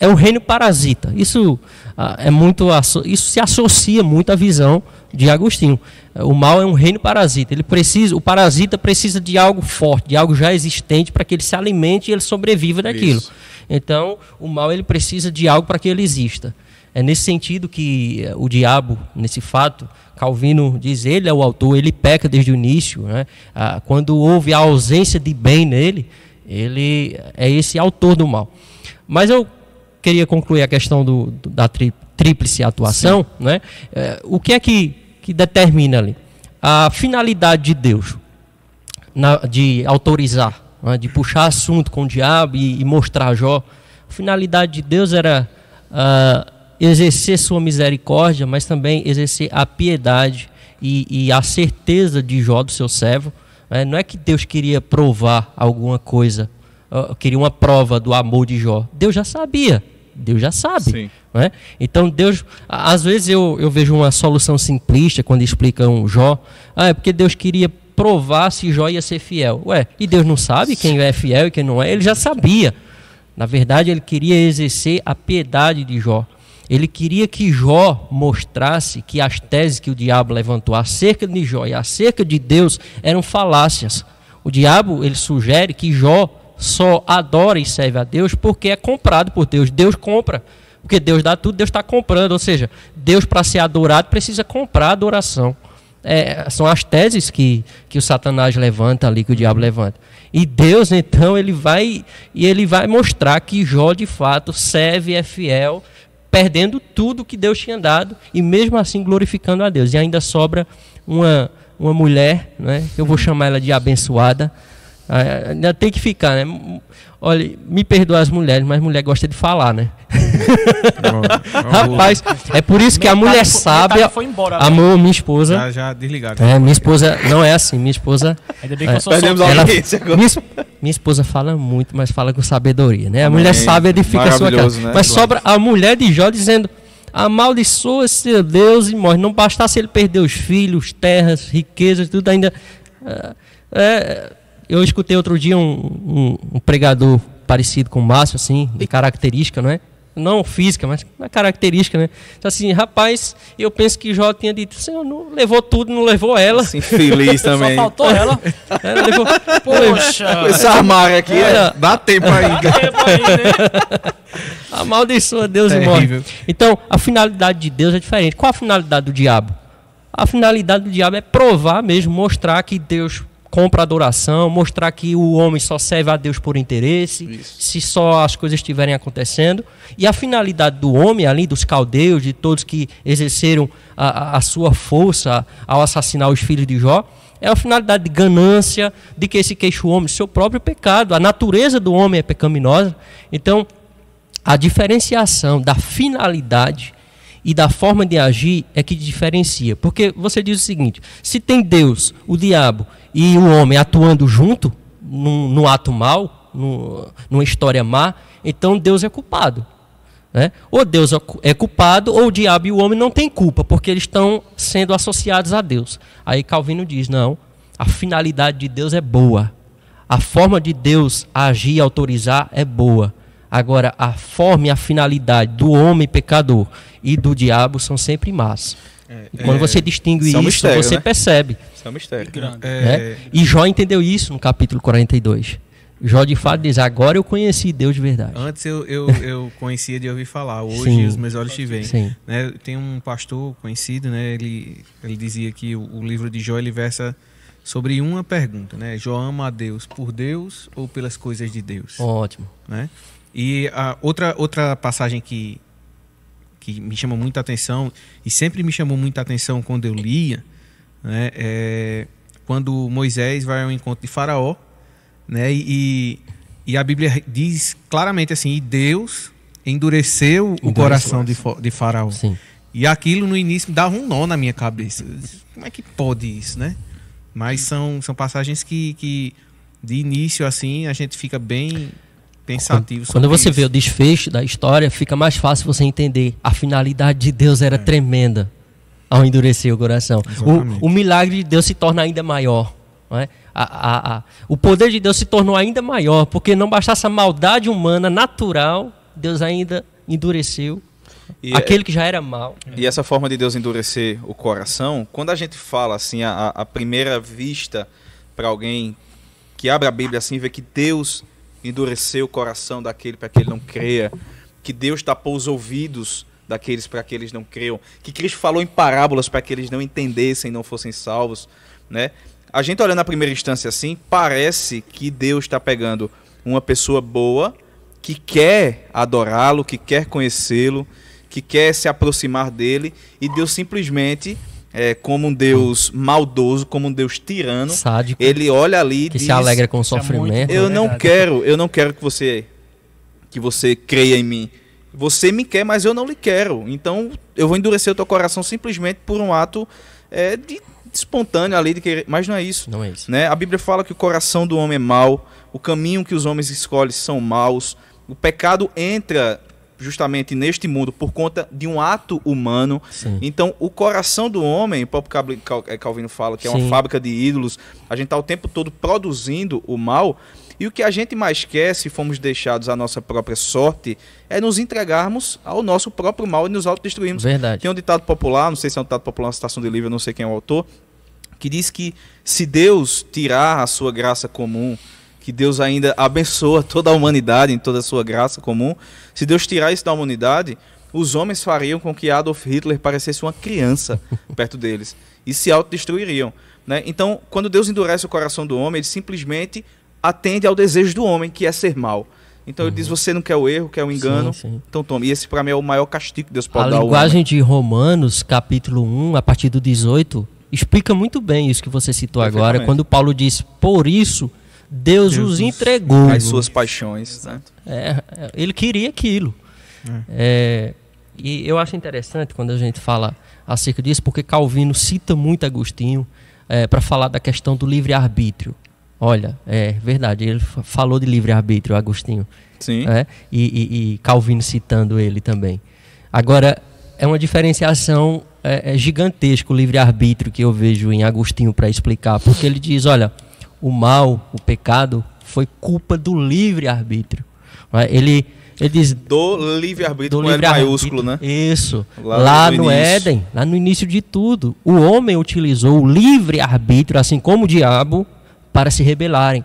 [SPEAKER 4] é um reino parasita. Isso ah, é muito isso se associa muito à visão de Agostinho. O mal é um reino parasita. Ele precisa, o parasita precisa de algo forte, de algo já existente para que ele se alimente e ele sobreviva daquilo.
[SPEAKER 2] Isso.
[SPEAKER 4] Então, o mal ele precisa de algo para que ele exista. É nesse sentido que eh, o diabo, nesse fato, Calvino diz, ele é o autor, ele peca desde o início. Né? Ah, quando houve a ausência de bem nele, ele é esse autor do mal. Mas eu queria concluir a questão do, do- da tri, tríplice atuação. Né? Eh, o que é que, que determina ali? A finalidade de Deus na- de autorizar, né, de puxar assunto com o diabo e, e mostrar Jó. A finalidade de Deus era ah, exercer sua misericórdia, mas também exercer a piedade e, e a certeza de Jó, do seu servo. né. não é que Deus queria provar alguma coisa, queria uma prova do amor de Jó. Deus já sabia, Deus já sabe.
[SPEAKER 2] Sim.
[SPEAKER 4] né? Então Deus, às vezes eu, eu vejo uma solução simplista quando explicam Jó. Ah, é porque Deus queria provar se Jó ia ser fiel. Ué, e Deus não sabe quem é fiel e quem não é? Ele já sabia. Na verdade, ele queria exercer a piedade de Jó. Ele queria que Jó mostrasse que as teses que o diabo levantou acerca de Jó e acerca de Deus eram falácias. O diabo, ele sugere que Jó só adora e serve a Deus porque é comprado por Deus. Deus compra. Porque Deus dá tudo, Deus está comprando. Ou seja, Deus, para ser adorado, precisa comprar adoração. É, são as teses que, que o Satanás levanta ali, que o diabo levanta. E Deus, então, ele vai e ele vai mostrar que Jó, de fato, serve, é fiel, perdendo tudo que Deus tinha dado e mesmo assim glorificando a Deus. E ainda sobra uma, uma mulher, né, eu vou chamar ela de abençoada. Ah, Ainda tem que ficar, né? Olha, me perdoa as mulheres, mas mulher gosta de falar, né? Rapaz, é por isso que a mulher sábia,
[SPEAKER 1] metade foi embora, né?
[SPEAKER 4] amor, minha esposa.
[SPEAKER 3] Já, já desligaram.
[SPEAKER 4] É, minha esposa não é assim, minha esposa.
[SPEAKER 1] Ainda bem que eu sou
[SPEAKER 2] Perdemos
[SPEAKER 4] Ela-
[SPEAKER 2] audiência agora.
[SPEAKER 4] minha, minha esposa fala muito, mas fala com sabedoria, né? A
[SPEAKER 2] Amém.
[SPEAKER 4] mulher sábia edifica a sua casa.
[SPEAKER 2] Né?
[SPEAKER 4] Mas sobra a mulher de Jó dizendo: amaldiçoa seu Deus e morre. Não bastasse ele perder os filhos, terras, riquezas, tudo ainda. é, é, eu escutei outro dia um, um- um pregador parecido com o Márcio, assim, de característica, não é? Não física, mas uma característica, né? Disse Assim, rapaz, eu penso que Jó tinha dito, Senhor, não levou tudo, não levou ela.
[SPEAKER 2] Assim, feliz
[SPEAKER 1] Só
[SPEAKER 2] também.
[SPEAKER 1] faltou ela.
[SPEAKER 4] Ela levou,
[SPEAKER 1] Poxa.
[SPEAKER 2] Esse armário aqui é...
[SPEAKER 3] Dá tempo ainda.
[SPEAKER 1] Tempo aí, né?
[SPEAKER 4] Amaldiçoa Deus e morre. Então, a finalidade de Deus é diferente. Qual a finalidade do diabo? A finalidade do diabo é provar mesmo, mostrar que Deus compra adoração, mostrar que o homem só serve a Deus por interesse,
[SPEAKER 2] Isso.
[SPEAKER 4] se só as coisas estiverem acontecendo. E a finalidade do homem, além dos caldeus, de todos que exerceram a, a- sua força ao assassinar os filhos de Jó, é a finalidade de ganância, de que se queixa o homem seu próprio pecado. A natureza do homem é pecaminosa. Então, a diferenciação da finalidade e da forma de agir é que diferencia. Porque você diz o seguinte: se tem Deus, o diabo e o homem atuando junto, num, num ato mal, num- numa história má, então Deus é culpado. Né? Ou Deus é é culpado, ou o diabo e o homem não têm culpa, porque eles estão sendo associados a Deus. Aí Calvino diz: não, a finalidade de Deus é boa. A forma de Deus agir e autorizar é boa. Agora, a forma e a finalidade do homem pecador e do diabo são sempre más. e quando você distingue
[SPEAKER 2] isso é mistério,
[SPEAKER 4] você
[SPEAKER 2] né?
[SPEAKER 4] percebe.
[SPEAKER 2] Isso é um mistério.
[SPEAKER 1] Grande.
[SPEAKER 4] né? E Jó entendeu isso no capítulo 42. Jó de fato diz: Agora eu conheci Deus de verdade.
[SPEAKER 3] Antes eu, eu, eu conhecia de ouvir falar, hoje
[SPEAKER 4] Sim.
[SPEAKER 3] os meus olhos te veem.
[SPEAKER 4] Sim.
[SPEAKER 3] Né, tem um pastor conhecido, né, ele, ele dizia que o, o livro de Jó ele versa sobre uma pergunta, né? Jó ama a Deus por Deus ou pelas coisas de Deus,
[SPEAKER 4] Ótimo.
[SPEAKER 3] né? E a outra outra passagem que que me chama muita atenção e sempre me chamou muita atenção quando eu lia, né, é quando Moisés vai ao encontro de Faraó, né? E, e a Bíblia diz claramente assim, e Deus endureceu, o
[SPEAKER 4] Endureceu.
[SPEAKER 3] coração de, de Faraó.
[SPEAKER 4] Sim.
[SPEAKER 3] E aquilo no início dava um nó na minha cabeça. Como é que pode isso, né? Mas são, são passagens que, que, de início, assim, a gente fica bem pensativo
[SPEAKER 4] Quando
[SPEAKER 3] sobre
[SPEAKER 4] você
[SPEAKER 3] isso.
[SPEAKER 4] vê o desfecho da história, fica mais fácil você entender. A finalidade de Deus era tremenda ao endurecer o coração. O, o milagre de Deus se torna ainda maior. não é? A- a- a- o poder de Deus se tornou ainda maior, porque não bastasse a maldade humana natural, Deus ainda endureceu
[SPEAKER 2] E,
[SPEAKER 4] aquele que já era mal.
[SPEAKER 2] e essa forma de Deus endurecer o coração, quando a gente fala assim, a, a primeira vista para alguém que abre a Bíblia assim, vê que Deus endureceu o coração daquele para que ele não creia, que Deus tapou os ouvidos daqueles para que eles não creiam, que Cristo falou em parábolas para que eles não entendessem e não fossem salvos, né? A gente olhando na primeira instância assim, parece que Deus está pegando uma pessoa boa que quer adorá-lo, que quer conhecê-lo, que quer se aproximar dele, e Deus simplesmente, é, como um Deus maldoso, como um Deus tirano,
[SPEAKER 4] Sádico,
[SPEAKER 2] ele olha ali e
[SPEAKER 4] que
[SPEAKER 2] diz,
[SPEAKER 4] se alegra com o
[SPEAKER 1] é muito
[SPEAKER 4] sofrimento.
[SPEAKER 2] eu
[SPEAKER 1] É
[SPEAKER 2] não
[SPEAKER 1] verdade.
[SPEAKER 2] quero, eu não quero que você que você creia em mim. Você me quer, mas eu não lhe quero. Então eu vou endurecer o teu coração simplesmente por um ato é, de espontâneo ali de querer, mas não é isso.
[SPEAKER 4] Não é isso.
[SPEAKER 2] Né? A Bíblia fala que o coração do homem é mau, o caminho que os homens escolhem são maus, o pecado entra justamente neste mundo por conta de um ato humano.
[SPEAKER 4] Sim.
[SPEAKER 2] Então, o coração do homem, o próprio eh, Calvino fala que é uma
[SPEAKER 4] Sim.
[SPEAKER 2] fábrica de ídolos, a gente está o tempo todo produzindo o mal, e o que a gente mais quer, se formos deixados à nossa própria sorte, é nos entregarmos ao nosso próprio mal e nos autodestruirmos.
[SPEAKER 4] Verdade.
[SPEAKER 2] Tem um ditado popular, não sei se é um ditado popular, uma citação de livro, eu não sei quem é o autor, que diz que se Deus tirar a sua graça comum, que Deus ainda abençoa toda a humanidade em toda a sua graça comum, se Deus tirar isso da humanidade, os homens fariam com que Adolf Hitler parecesse uma criança perto deles e se autodestruiriam. Né? Então, quando Deus endurece o coração do homem, ele simplesmente atende ao desejo do homem, que é ser mal. Então ele diz: você não quer o erro, quer o engano,
[SPEAKER 4] Sim, sim.
[SPEAKER 2] então tome. E esse para mim é o maior castigo que Deus pode
[SPEAKER 4] A
[SPEAKER 2] dar homem.
[SPEAKER 4] linguagem de Romanos, capítulo 1, a partir do 18, explica muito bem isso que você citou agora, quando Paulo diz: Por isso, Deus,
[SPEAKER 3] Deus
[SPEAKER 4] os entregou.
[SPEAKER 2] as suas paixões, né?
[SPEAKER 4] É, é, ele queria aquilo. É, e eu acho interessante quando a gente fala acerca disso, porque Calvino cita muito Agostinho para falar da questão do livre-arbítrio. Olha, é verdade, ele fa- falou de livre-arbítrio, Agostinho.
[SPEAKER 2] Sim.
[SPEAKER 4] né? E, e- e Calvino citando ele também. Agora, é uma diferenciação é, é gigantesca o livre-arbítrio que eu vejo em Agostinho para explicar, porque ele diz: olha, o mal, o pecado, foi culpa do livre-arbítrio. Ele, ele diz.
[SPEAKER 2] Do livre-arbítrio com L
[SPEAKER 4] livre-arbítrio.
[SPEAKER 2] maiúsculo, né?
[SPEAKER 4] Isso.
[SPEAKER 2] Lá
[SPEAKER 4] Lá,
[SPEAKER 2] no
[SPEAKER 4] no. Éden, lá no início de tudo, o homem utilizou o livre-arbítrio, assim como o diabo, para se rebelarem.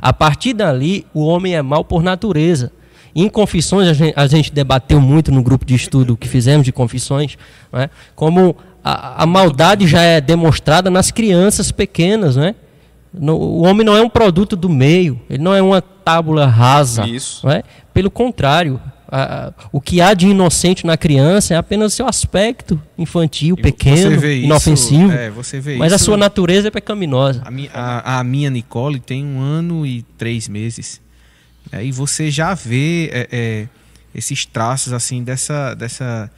[SPEAKER 4] A partir dali, o homem é mau por natureza. Em confissões, a gente, a gente debateu muito no grupo de estudo que fizemos de confissões, não é? como a, a maldade já é demonstrada nas crianças pequenas, né? O homem não é um produto do meio, ele não é uma tábula rasa.
[SPEAKER 2] Isso.
[SPEAKER 4] é? Pelo contrário, a- a- o que há de inocente na criança é apenas seu aspecto infantil, pequeno,
[SPEAKER 3] você vê isso-
[SPEAKER 4] inofensivo.
[SPEAKER 3] é, você vê
[SPEAKER 4] mas a
[SPEAKER 3] isso-
[SPEAKER 4] sua natureza é pecaminosa.
[SPEAKER 3] A, mi- a- a minha Nicole tem um ano e três meses. É, e você já vê é, é, esses traços assim dessa, dessa,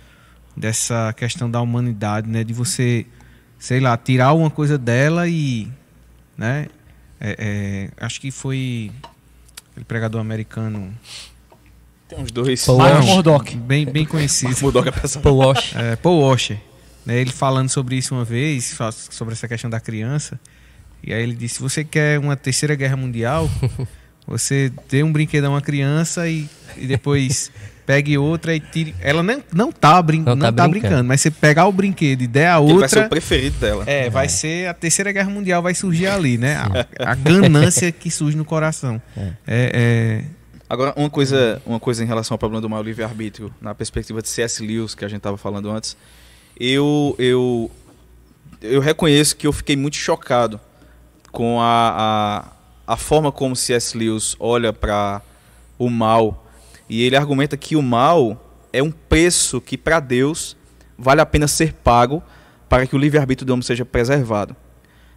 [SPEAKER 3] dessa questão da humanidade, né? De você, sei lá, tirar alguma coisa dela e, né? é, é, acho que foi aquele pregador americano,
[SPEAKER 2] Tem uns dois.
[SPEAKER 1] Mark
[SPEAKER 4] Não.
[SPEAKER 1] Murdock.
[SPEAKER 3] bem, bem conhecido.
[SPEAKER 2] Mudou a pessoa.
[SPEAKER 4] Paul.
[SPEAKER 3] É, Paul Washer, né, ele falando sobre isso uma vez, sobre essa questão da criança, e aí ele disse: se você quer uma terceira guerra mundial, você dê um brinquedo a uma criança e, e depois pegue outra e tire. Ela não, não, tá, brin
[SPEAKER 4] Não
[SPEAKER 3] não,
[SPEAKER 4] tá
[SPEAKER 3] tá,
[SPEAKER 4] brincando.
[SPEAKER 3] brincando. mas você pegar o brinquedo e der a
[SPEAKER 2] Ele vai ser o
[SPEAKER 3] outra.
[SPEAKER 2] preferido dela.
[SPEAKER 3] É, vai ser a terceira guerra mundial, vai surgir ali, né? A, a ganância que surge no coração.
[SPEAKER 4] É.
[SPEAKER 3] É,
[SPEAKER 2] Agora, uma coisa, uma coisa em relação ao problema do mau livre-arbítrio, na perspectiva de C.S. Lewis, que a gente estava falando antes, eu, eu, eu reconheço que eu fiquei muito chocado com a, a, a forma como C.S. Lewis olha para o mal. E ele argumenta que o mal é um preço que, para Deus, vale a pena ser pago para que o livre-arbítrio do homem seja preservado.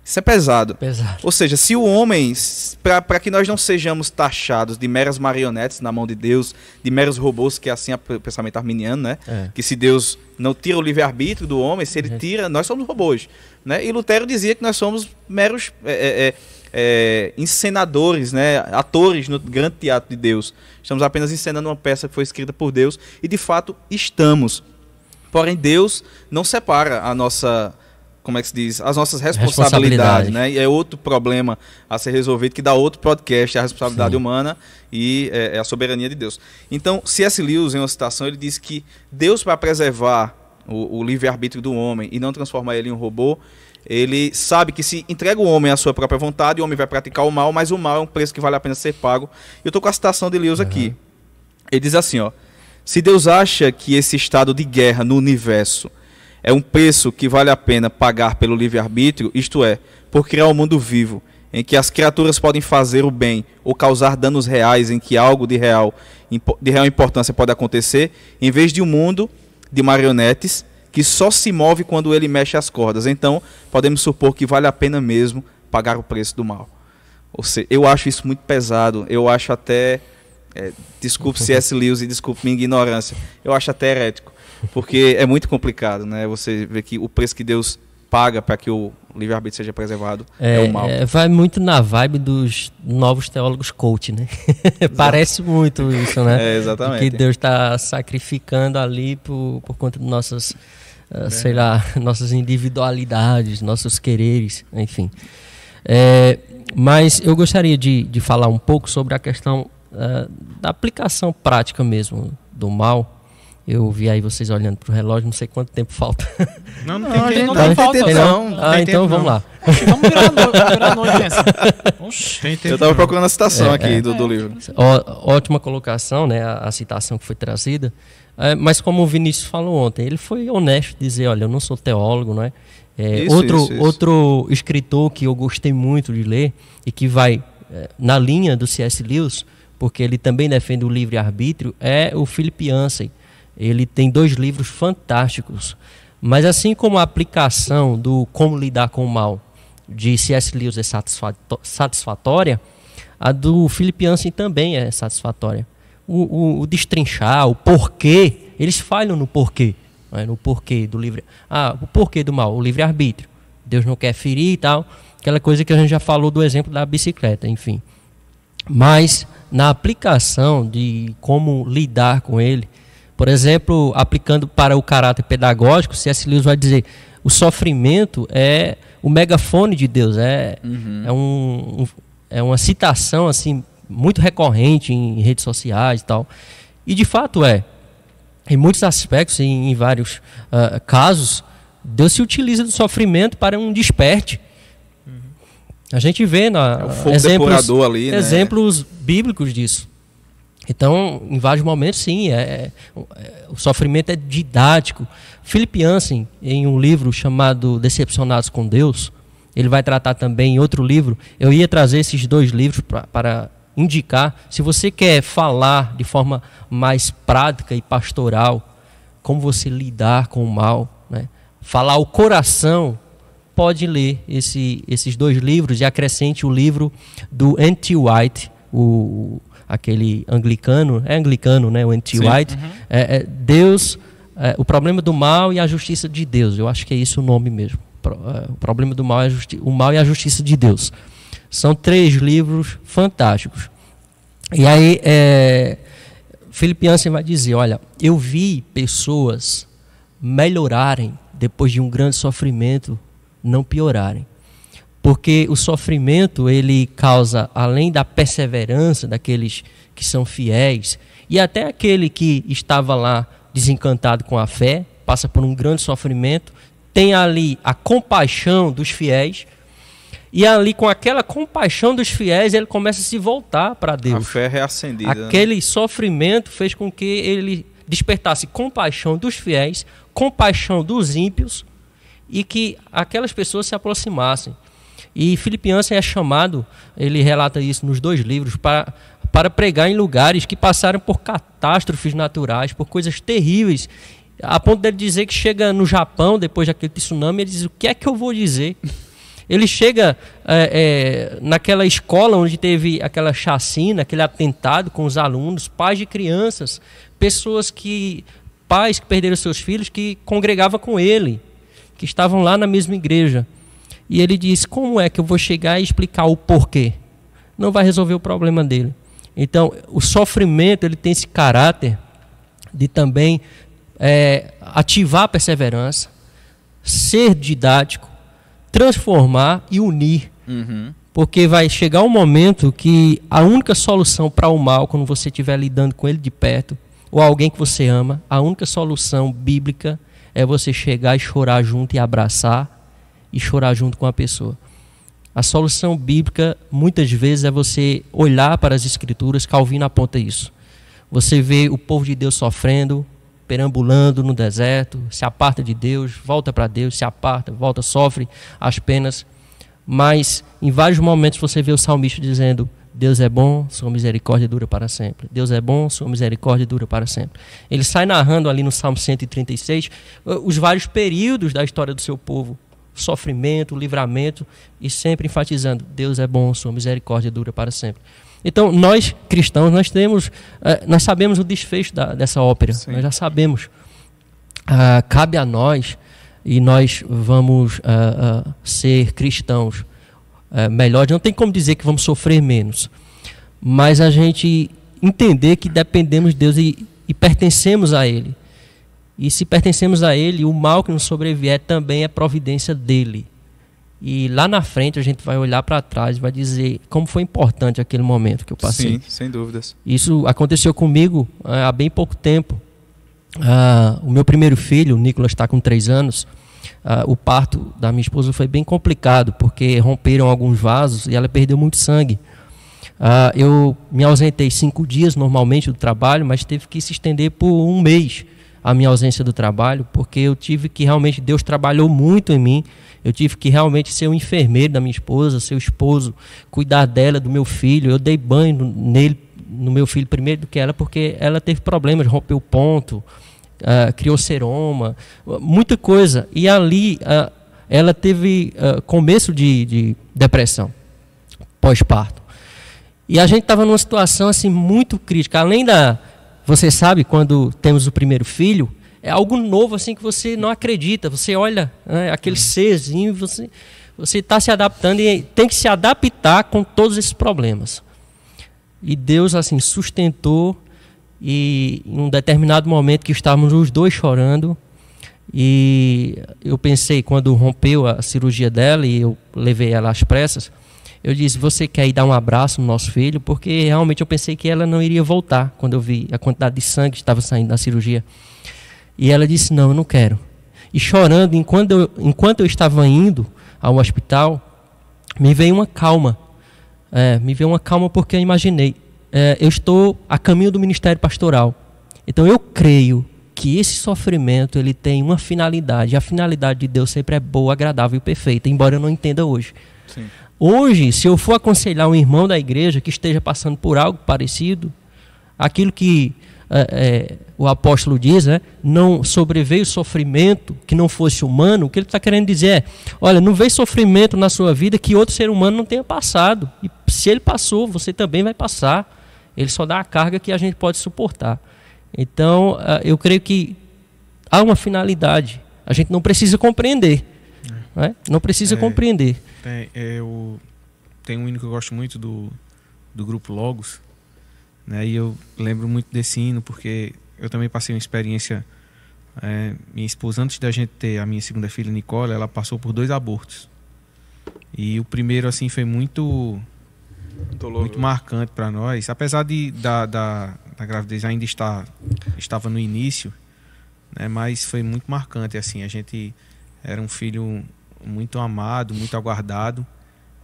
[SPEAKER 2] Isso é pesado.
[SPEAKER 4] Pesado.
[SPEAKER 2] Ou seja, se o homem, para que nós não sejamos taxados de meras marionetes na mão de Deus, de meros robôs, que é assim o pensamento arminiano, né?
[SPEAKER 4] É.
[SPEAKER 2] Que se Deus não tira o livre-arbítrio do homem, se ele
[SPEAKER 4] Uhum.
[SPEAKER 2] tira, nós somos robôs. Né? E Lutero dizia que nós somos meros é, é, é, é, encenadores, né? atores no grande teatro de Deus. Estamos apenas encenando uma peça que foi escrita por Deus e de fato estamos. Porém, Deus não separa a nossa, como é que se diz, as nossas responsabilidades,
[SPEAKER 4] Responsabilidade.
[SPEAKER 2] né? E é outro problema a ser resolvido que dá outro podcast, a responsabilidade
[SPEAKER 4] Sim.
[SPEAKER 2] humana e é, é a soberania de Deus. Então, C.S. Lewis, em uma citação, ele diz que Deus, para preservar o, o livre-arbítrio do homem e não transformar ele em um robô, ele sabe que se entrega o homem à sua própria vontade, o homem vai praticar o mal, mas o mal é um preço que vale a pena ser pago. Eu estou com a citação de Lewis aqui. Ele diz assim, ó: Se Deus acha que esse estado de guerra no universo é um preço que vale a pena pagar pelo livre-arbítrio, isto é, por criar um mundo vivo, em que as criaturas podem fazer o bem ou causar danos reais em que algo de real, de real importância pode acontecer, em vez de um mundo de marionetes que só se move quando ele mexe as cordas. Então, podemos supor que vale a pena mesmo pagar o preço do mal. Ou seja, eu acho isso muito pesado. Eu acho até. é, desculpe C.S. Lewis e desculpe minha ignorância. Eu acho até herético. Porque é muito complicado, né? Você vê que o preço que Deus paga para que o livre-arbítrio seja preservado é, o mal.
[SPEAKER 4] é, vai muito na vibe dos novos teólogos coach, né? Parece muito isso, né?
[SPEAKER 2] É, exatamente.
[SPEAKER 4] que Deus está sacrificando ali por, por conta de nossas, ah, sei lá, nossas individualidades, nossos quereres, enfim. É, mas eu gostaria de, de falar um pouco sobre a questão ah, da aplicação prática mesmo do mal. Eu vi aí vocês olhando para o relógio, não sei quanto tempo falta.
[SPEAKER 3] Não, não,
[SPEAKER 1] Não,
[SPEAKER 3] tem
[SPEAKER 1] gente, não
[SPEAKER 3] tempo,
[SPEAKER 1] tem falta,
[SPEAKER 3] tempo,
[SPEAKER 1] não.
[SPEAKER 3] não.
[SPEAKER 4] ah,
[SPEAKER 3] tem
[SPEAKER 4] então
[SPEAKER 3] tempo,
[SPEAKER 4] vamos
[SPEAKER 3] não.
[SPEAKER 4] lá.
[SPEAKER 1] Vamos virar a noite, vamos virar a noite nessa. Oxi.
[SPEAKER 3] Tem tempo,
[SPEAKER 2] Eu estava
[SPEAKER 3] não.
[SPEAKER 2] procurando a citação
[SPEAKER 4] É,
[SPEAKER 2] aqui
[SPEAKER 4] é.
[SPEAKER 2] do, do livro.
[SPEAKER 4] Ó- ótima colocação, né? A, a citação que foi trazida. É, mas como o Vinícius falou ontem, ele foi honesto dizer, olha, eu não sou teólogo, não é? É,
[SPEAKER 2] Isso,
[SPEAKER 4] outro,
[SPEAKER 2] isso, isso.
[SPEAKER 4] outro escritor que eu gostei muito de ler e que vai é, na linha do C.S. Lewis, porque ele também defende o livre-arbítrio, é o Philip Yancey. Ele tem dois livros fantásticos. Mas assim como a aplicação do como lidar com o mal de C.S. Lewis é satisfatória, a do Philip Yancey também é satisfatória. O, o- o destrinchar, o porquê, eles falham no porquê. né, No porquê do livre. Ah, o porquê do mal, o livre-arbítrio. Deus não quer ferir e tal. Aquela coisa que a gente já falou do exemplo da bicicleta, enfim. Mas na aplicação de como lidar com ele, por exemplo, aplicando para o caráter pedagógico, C.S. Lewis vai dizer: o sofrimento é o megafone de Deus, é, é, um, um- é uma citação assim muito recorrente em redes sociais e tal. E de fato é. Em muitos aspectos, em, em vários ah, casos, Deus se utiliza do sofrimento para um desperte. A gente vê na,
[SPEAKER 2] É
[SPEAKER 4] exemplos,
[SPEAKER 2] ali, né?
[SPEAKER 4] exemplos bíblicos disso. Então, em vários momentos, sim, é, é- o sofrimento é didático. Philip Yancey, em um livro chamado Decepcionados com Deus, Ele vai tratar também em outro livro. Eu ia trazer esses dois livros pra, para indicar. Se você quer falar de forma mais prática e pastoral, como você lidar com o mal, né? falar o coração, pode ler esse, esses dois livros e acrescente o livro do N.T. White, o, aquele anglicano, é anglicano, né? O N.T. White. Uhum. É, é, Deus, é, o problema do mal e a justiça de Deus. Eu acho que é isso o nome mesmo. É, o problema do mal, é o mal e a justiça de Deus. São três livros fantásticos. E aí, é, Felipe Jansen vai dizer: Olha, eu vi pessoas melhorarem depois de um grande sofrimento, não piorarem. Porque o sofrimento ele causa, além da perseverança daqueles que são fiéis, e até aquele que estava lá desencantado com a fé, passa por um grande sofrimento, tem ali a compaixão dos fiéis, e ali com aquela compaixão dos fiéis, ele começa a se voltar para Deus.
[SPEAKER 2] A fé é reacendida.
[SPEAKER 4] Né? Aquele né? sofrimento fez com que ele despertasse compaixão dos fiéis, compaixão dos ímpios, e que aquelas pessoas se aproximassem. E Filipe Jansen é chamado, ele relata isso nos dois livros, para, para pregar em lugares que passaram por catástrofes naturais, por coisas terríveis, a ponto dele dizer que chega no Japão, depois daquele tsunami, ele diz: O que é que eu vou dizer? Ele chega é, é, naquela escola onde teve aquela chacina, aquele atentado com os alunos, pais de crianças, pessoas que. pais que perderam seus filhos, que congregavam com ele, que estavam lá na mesma igreja. E ele diz: Como é que eu vou chegar e explicar o porquê? Não vai resolver o problema dele. Então, o sofrimento ele tem esse caráter de também é, ativar a perseverança, ser didático, transformar e unir. Uhum. Porque vai chegar um momento que a única solução para o mal, quando você estiver lidando com ele de perto, ou alguém que você ama, a única solução bíblica é você chegar e chorar junto e abraçar e chorar junto com a pessoa. A solução bíblica, muitas vezes, é você olhar para as Escrituras, Calvino aponta isso. Você vê o povo de Deus sofrendo, perambulando no deserto, se aparta de Deus, volta para Deus, se aparta, volta, sofre as penas. Mas em vários momentos você vê o salmista dizendo: Deus é bom, sua misericórdia dura para sempre. Deus é bom, sua misericórdia dura para sempre. Ele sai narrando ali no Salmo 136 os vários períodos da história do seu povo sofrimento, livramento e sempre enfatizando: Deus é bom, sua misericórdia dura para sempre. Então, nós cristãos, nós temos, eh, nós sabemos o desfecho da, dessa ópera, Sim. nós já sabemos. Ah, cabe a nós e nós vamos ah, ah, ser cristãos melhores. Não tem como dizer que vamos sofrer menos, mas a gente entender que dependemos de Deus e, e pertencemos a Ele. E se pertencemos a Ele, o mal que nos sobrevier também é providência dele. E lá na frente a gente vai olhar para trás e vai dizer como foi importante aquele momento que eu passei.
[SPEAKER 2] Sim, sem dúvidas.
[SPEAKER 4] Isso aconteceu comigo uh, há bem pouco tempo. Uh, o meu primeiro filho, o Nicolas, está com três anos. Uh, o parto da minha esposa foi bem complicado, porque romperam alguns vasos e ela perdeu muito sangue. eu me ausentei cinco dias normalmente do trabalho, mas teve que se estender por um mês a minha ausência do trabalho, porque eu tive que realmente, Deus trabalhou muito em mim, eu tive que realmente ser o enfermeiro da minha esposa, ser o esposo, cuidar dela, do meu filho, eu dei banho nele, no meu filho primeiro do que ela, porque ela teve problemas, rompeu o ponto, uh, criou seroma, muita coisa, e ali uh, ela teve uh, começo de, de depressão, pós-parto. E a gente estava numa situação assim muito crítica, além da você sabe, quando temos o primeiro filho, é algo novo assim que você não acredita. Você olha né, aquele serzinho, você você está se adaptando e tem que se adaptar com todos esses problemas. E Deus assim sustentou e em um determinado momento que estávamos os dois chorando e eu pensei quando rompeu a cirurgia dela e eu levei ela às pressas, eu disse: Você quer ir dar um abraço no nosso filho? Porque realmente eu pensei que ela não iria voltar quando eu vi a quantidade de sangue que estava saindo da cirurgia. E ela disse: Não, eu não quero. E chorando, enquanto eu, enquanto eu estava indo ao hospital, me veio uma calma. É, me veio uma calma porque eu imaginei: é, eu estou a caminho do ministério pastoral. Então eu creio que esse sofrimento ele tem uma finalidade. A finalidade de Deus sempre é boa, agradável e perfeita, embora eu não entenda hoje.
[SPEAKER 2] Sim.
[SPEAKER 4] Hoje, se eu for aconselhar um irmão da igreja que esteja passando por algo parecido, aquilo que é, é, o apóstolo diz, né, não sobreveio sofrimento que não fosse humano, o que ele está querendo dizer é: olha, não veio sofrimento na sua vida que outro ser humano não tenha passado. E se ele passou, você também vai passar. Ele só dá a carga que a gente pode suportar. Então, uh, eu creio que há uma finalidade. A gente não precisa compreender. Né? Não precisa
[SPEAKER 3] É.
[SPEAKER 4] compreender.
[SPEAKER 3] Tem, eu, tem um hino que eu gosto muito do, do grupo Logos, né? E eu lembro muito desse hino porque eu também passei uma experiência. é, minha esposa, antes da gente ter a minha segunda filha, Nicole, ela passou por dois abortos. E o primeiro, assim, foi muito muito marcante para nós. Apesar de, da, da, da gravidez ainda estar estava no início, né, mas foi muito marcante. Assim, a gente era um filho muito amado, muito aguardado.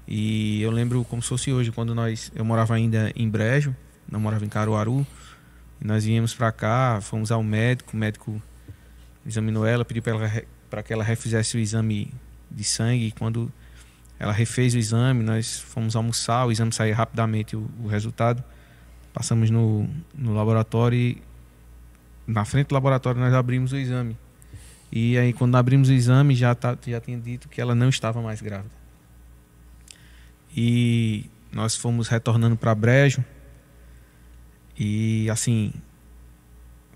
[SPEAKER 3] E eu lembro como se fosse hoje, quando nós eu morava ainda em Brejo, não morava em Caruaru. Nós viemos para cá, fomos ao médico, o médico examinou ela, pediu para que ela refizesse o exame de sangue. E quando ela refez o exame, nós fomos almoçar, o exame saiu rapidamente o, o resultado. Passamos no, no laboratório e na frente do laboratório nós abrimos o exame. E aí quando abrimos o exame já, tá, já tinha dito que ela não estava mais grávida. E nós fomos retornando para Brejo. E assim,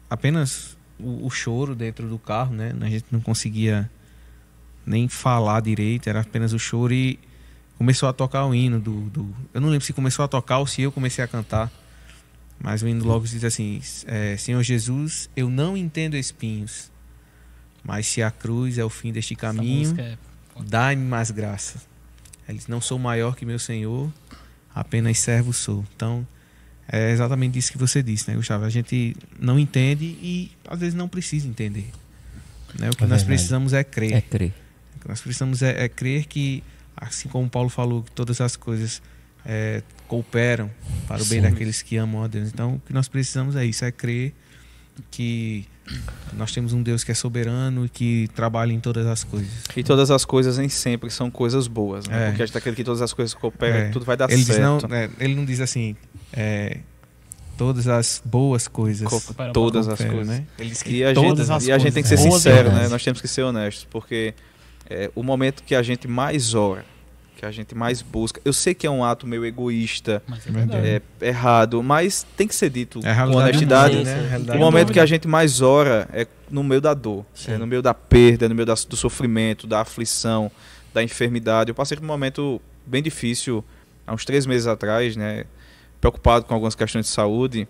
[SPEAKER 3] apenas o, o choro dentro do carro, né? A gente não conseguia nem falar direito, era apenas o choro e começou a tocar o hino do, do, eu não lembro se começou a tocar ou se eu comecei a cantar mas o hino logo diz assim é, Senhor Jesus eu não entendo espinhos mas se a cruz é o fim deste caminho
[SPEAKER 1] é-
[SPEAKER 3] dá-me mais graça. Ele diz, não sou maior que meu Senhor apenas servo sou. Então é exatamente isso que você disse né Gustavo a gente não entende e às vezes não precisa entender né? o que
[SPEAKER 4] É
[SPEAKER 3] nós
[SPEAKER 4] verdade.
[SPEAKER 3] precisamos é crer
[SPEAKER 4] É crer.
[SPEAKER 3] o que nós precisamos é, é crer que, assim como Paulo falou, que todas as coisas é, cooperam para o bem
[SPEAKER 4] Sim.
[SPEAKER 3] daqueles que amam a Deus. Então, o que nós precisamos é isso, é crer que nós temos um Deus que é soberano e que trabalha em todas as coisas.
[SPEAKER 2] E todas as coisas nem sempre são coisas boas, né?
[SPEAKER 3] É.
[SPEAKER 2] Porque a gente acredita que todas as coisas cooperam,
[SPEAKER 3] É.
[SPEAKER 2] tudo vai dar
[SPEAKER 3] ele, diz,
[SPEAKER 2] certo.
[SPEAKER 3] não, é, ele não diz assim, é, todas as boas coisas.
[SPEAKER 2] Todas as coisas.
[SPEAKER 3] né? Ele diz que
[SPEAKER 2] E a,
[SPEAKER 1] Todas
[SPEAKER 2] gente,
[SPEAKER 1] as
[SPEAKER 2] e a gente tem que ser sincero, né? Nós temos que ser honestos, porque é, o momento que a gente mais ora, que a gente mais busca, eu sei que é um ato meio egoísta,
[SPEAKER 1] Mas é
[SPEAKER 2] é errado, mas tem que ser dito
[SPEAKER 3] é
[SPEAKER 2] com honestidade.
[SPEAKER 4] Sim,
[SPEAKER 3] né? A
[SPEAKER 2] O momento que a gente mais ora é no meio da dor, é no meio da perda, no meio da- do sofrimento, da aflição, da enfermidade. Eu passei por um momento bem difícil há uns três meses atrás, né? Preocupado com algumas questões de saúde.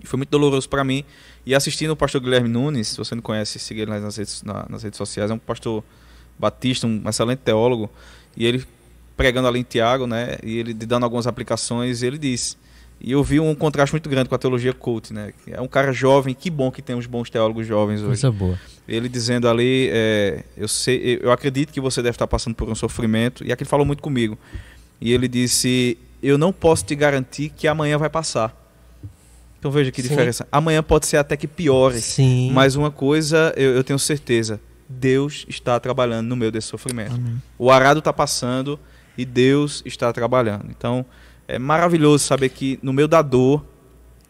[SPEAKER 2] E foi muito doloroso para mim. E assistindo o pastor Guilherme Nunes, se você não conhece, siga ele nas redes, na- nas redes sociais, é um pastor batista, um excelente teólogo. E ele pregando ali em Tiago, né? E ele dando algumas aplicações, ele disse. E eu vi um contraste muito grande com a teologia cult, né? É um cara jovem, que bom que tem uns bons teólogos jovens hoje.
[SPEAKER 4] Coisa boa.
[SPEAKER 2] Ele dizendo ali, é, eu sei, eu acredito que você deve estar passando por um sofrimento. E aqui ele falou muito comigo. E ele disse, eu não posso te garantir que amanhã vai passar. Então veja que
[SPEAKER 4] Sim.
[SPEAKER 2] diferença. Amanhã pode ser até que piore.
[SPEAKER 4] Sim.
[SPEAKER 2] Mas uma coisa eu, eu tenho certeza, Deus está trabalhando no meio desse sofrimento.
[SPEAKER 3] Amém.
[SPEAKER 2] O arado está passando e Deus está trabalhando. Então, é maravilhoso saber que no meio da dor,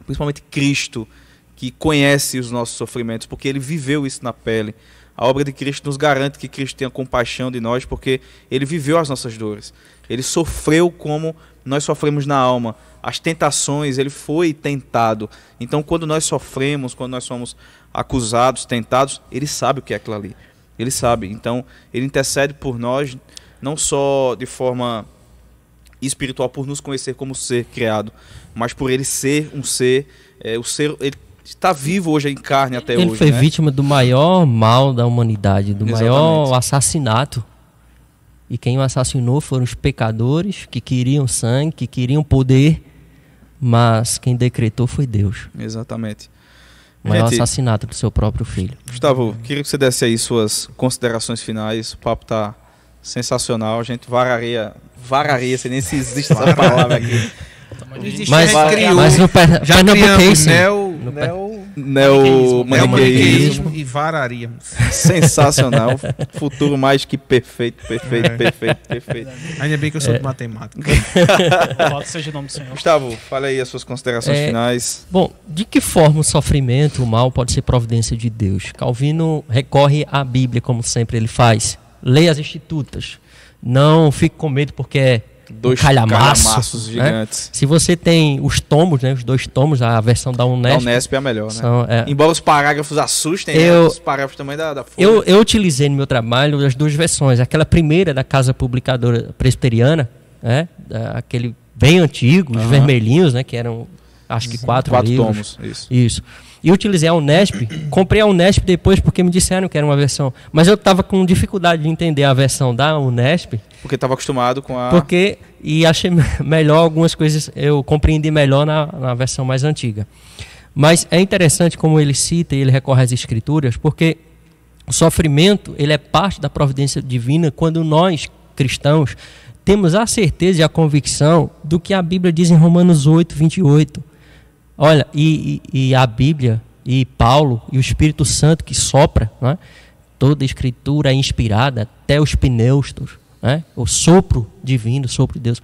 [SPEAKER 2] principalmente Cristo, que conhece os nossos sofrimentos, porque ele viveu isso na pele. A obra de Cristo nos garante que Cristo tenha compaixão de nós, porque ele viveu as nossas dores. Ele sofreu como nós sofremos na alma. As tentações, ele foi tentado. Então, quando nós sofremos, quando nós somos acusados, tentados, ele sabe o que é aquilo ali. Ele sabe. Então, ele intercede por nós, não só de forma espiritual, por nos conhecer como ser criado, mas por ele ser um ser, é, o ser, ele está vivo hoje em carne até
[SPEAKER 4] Ele
[SPEAKER 2] hoje.
[SPEAKER 4] foi
[SPEAKER 2] né?
[SPEAKER 4] vítima do maior mal da humanidade, do maior
[SPEAKER 2] Exatamente.
[SPEAKER 4] assassinato. E quem o assassinou foram os pecadores que queriam sangue, que queriam poder, mas quem decretou foi Deus.
[SPEAKER 2] Exatamente.
[SPEAKER 4] O maior
[SPEAKER 2] Gente,
[SPEAKER 4] assassinato do seu próprio filho.
[SPEAKER 2] Gustavo, queria que você desse aí suas considerações finais. O papo tá sensacional. A gente vararia, vararia, sei nem se existe essa palavra aqui.
[SPEAKER 3] Existe,
[SPEAKER 4] Mas,
[SPEAKER 3] já criou,
[SPEAKER 4] mas no per
[SPEAKER 3] já
[SPEAKER 4] pernambuquense,
[SPEAKER 3] Neo,
[SPEAKER 4] No
[SPEAKER 3] Neo
[SPEAKER 2] Neo
[SPEAKER 1] Maniqueísmo.
[SPEAKER 3] e vararíamos.
[SPEAKER 2] Sensacional. Futuro mais que perfeito, perfeito,
[SPEAKER 3] É.
[SPEAKER 2] perfeito, perfeito.
[SPEAKER 3] Ainda bem que eu sou de matemática.
[SPEAKER 1] Pode seja o nome do Senhor.
[SPEAKER 2] Gustavo, fala aí as suas considerações
[SPEAKER 4] É,
[SPEAKER 2] finais.
[SPEAKER 4] Bom, de que forma o sofrimento, o mal, pode ser providência de Deus? Calvino recorre à Bíblia, como sempre ele faz. Leia as Institutas. Não fique com medo porque é
[SPEAKER 2] Dois
[SPEAKER 4] calhamaço,
[SPEAKER 2] calhamaços
[SPEAKER 4] né?
[SPEAKER 2] gigantes.
[SPEAKER 4] Se você tem os tomos, né, os dois tomos, a versão da
[SPEAKER 2] Da
[SPEAKER 4] Unesp,
[SPEAKER 2] Unesp é a melhor, né?
[SPEAKER 4] são, é,
[SPEAKER 2] Embora os parágrafos assustem,
[SPEAKER 4] Eu-
[SPEAKER 2] né? os parágrafos também da, da Folha.
[SPEAKER 4] eu, eu utilizei no meu trabalho as duas versões. Aquela primeira da Casa Publicadora Presbiteriana, né, aquele bem antigo, os
[SPEAKER 2] Aham.
[SPEAKER 4] vermelhinhos, né, que eram acho que quatro,
[SPEAKER 2] Quatro
[SPEAKER 4] livros.
[SPEAKER 2] tomos, isso.
[SPEAKER 4] Isso. E utilizei a Unesp. Comprei a Unesp depois porque me disseram que era uma versão. Mas eu estava com dificuldade de entender a versão da Unesp,
[SPEAKER 2] Porque estava acostumado com a...
[SPEAKER 4] porque e achei me- melhor algumas coisas, eu compreendi melhor na, na versão mais antiga. Mas é interessante como ele cita e ele recorre às escrituras, porque o sofrimento ele é parte da providência divina quando nós cristãos temos a certeza e a convicção do que a Bíblia diz em Romanos 8, 28. Olha, e, e, e a Bíblia, e Paulo, e o Espírito Santo que sopra, né? toda a escritura é inspirada, até os pneustos, né? o sopro divino, o sopro de Deus.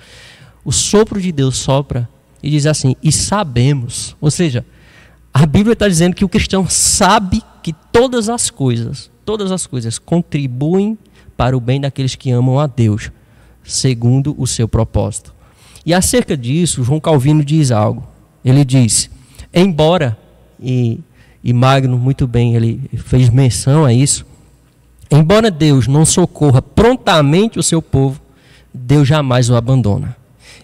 [SPEAKER 4] O sopro de Deus sopra e diz assim, e sabemos. Ou seja, a Bíblia está dizendo que o cristão sabe que todas as coisas, todas as coisas contribuem para o bem daqueles que amam a Deus, segundo o seu propósito. E acerca disso, João Calvino diz algo. Ele diz: embora, e, e Magno muito bem, ele fez menção a isso, embora Deus não socorra prontamente o seu povo, Deus jamais o abandona.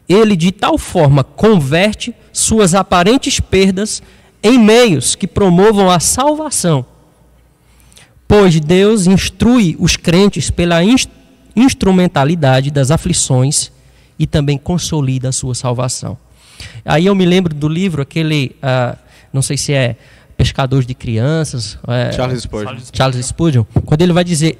[SPEAKER 4] Ele de tal forma converte suas aparentes perdas em meios que promovam a salvação. Pois Deus instrui os crentes pela ins- instrumentalidade das aflições e também consolida a sua salvação. Aí eu me lembro do livro, aquele, ah, não sei se é Pescadores de Crianças, é,
[SPEAKER 2] Charles Spurgeon.
[SPEAKER 4] Charles Spurgeon, quando ele vai dizer: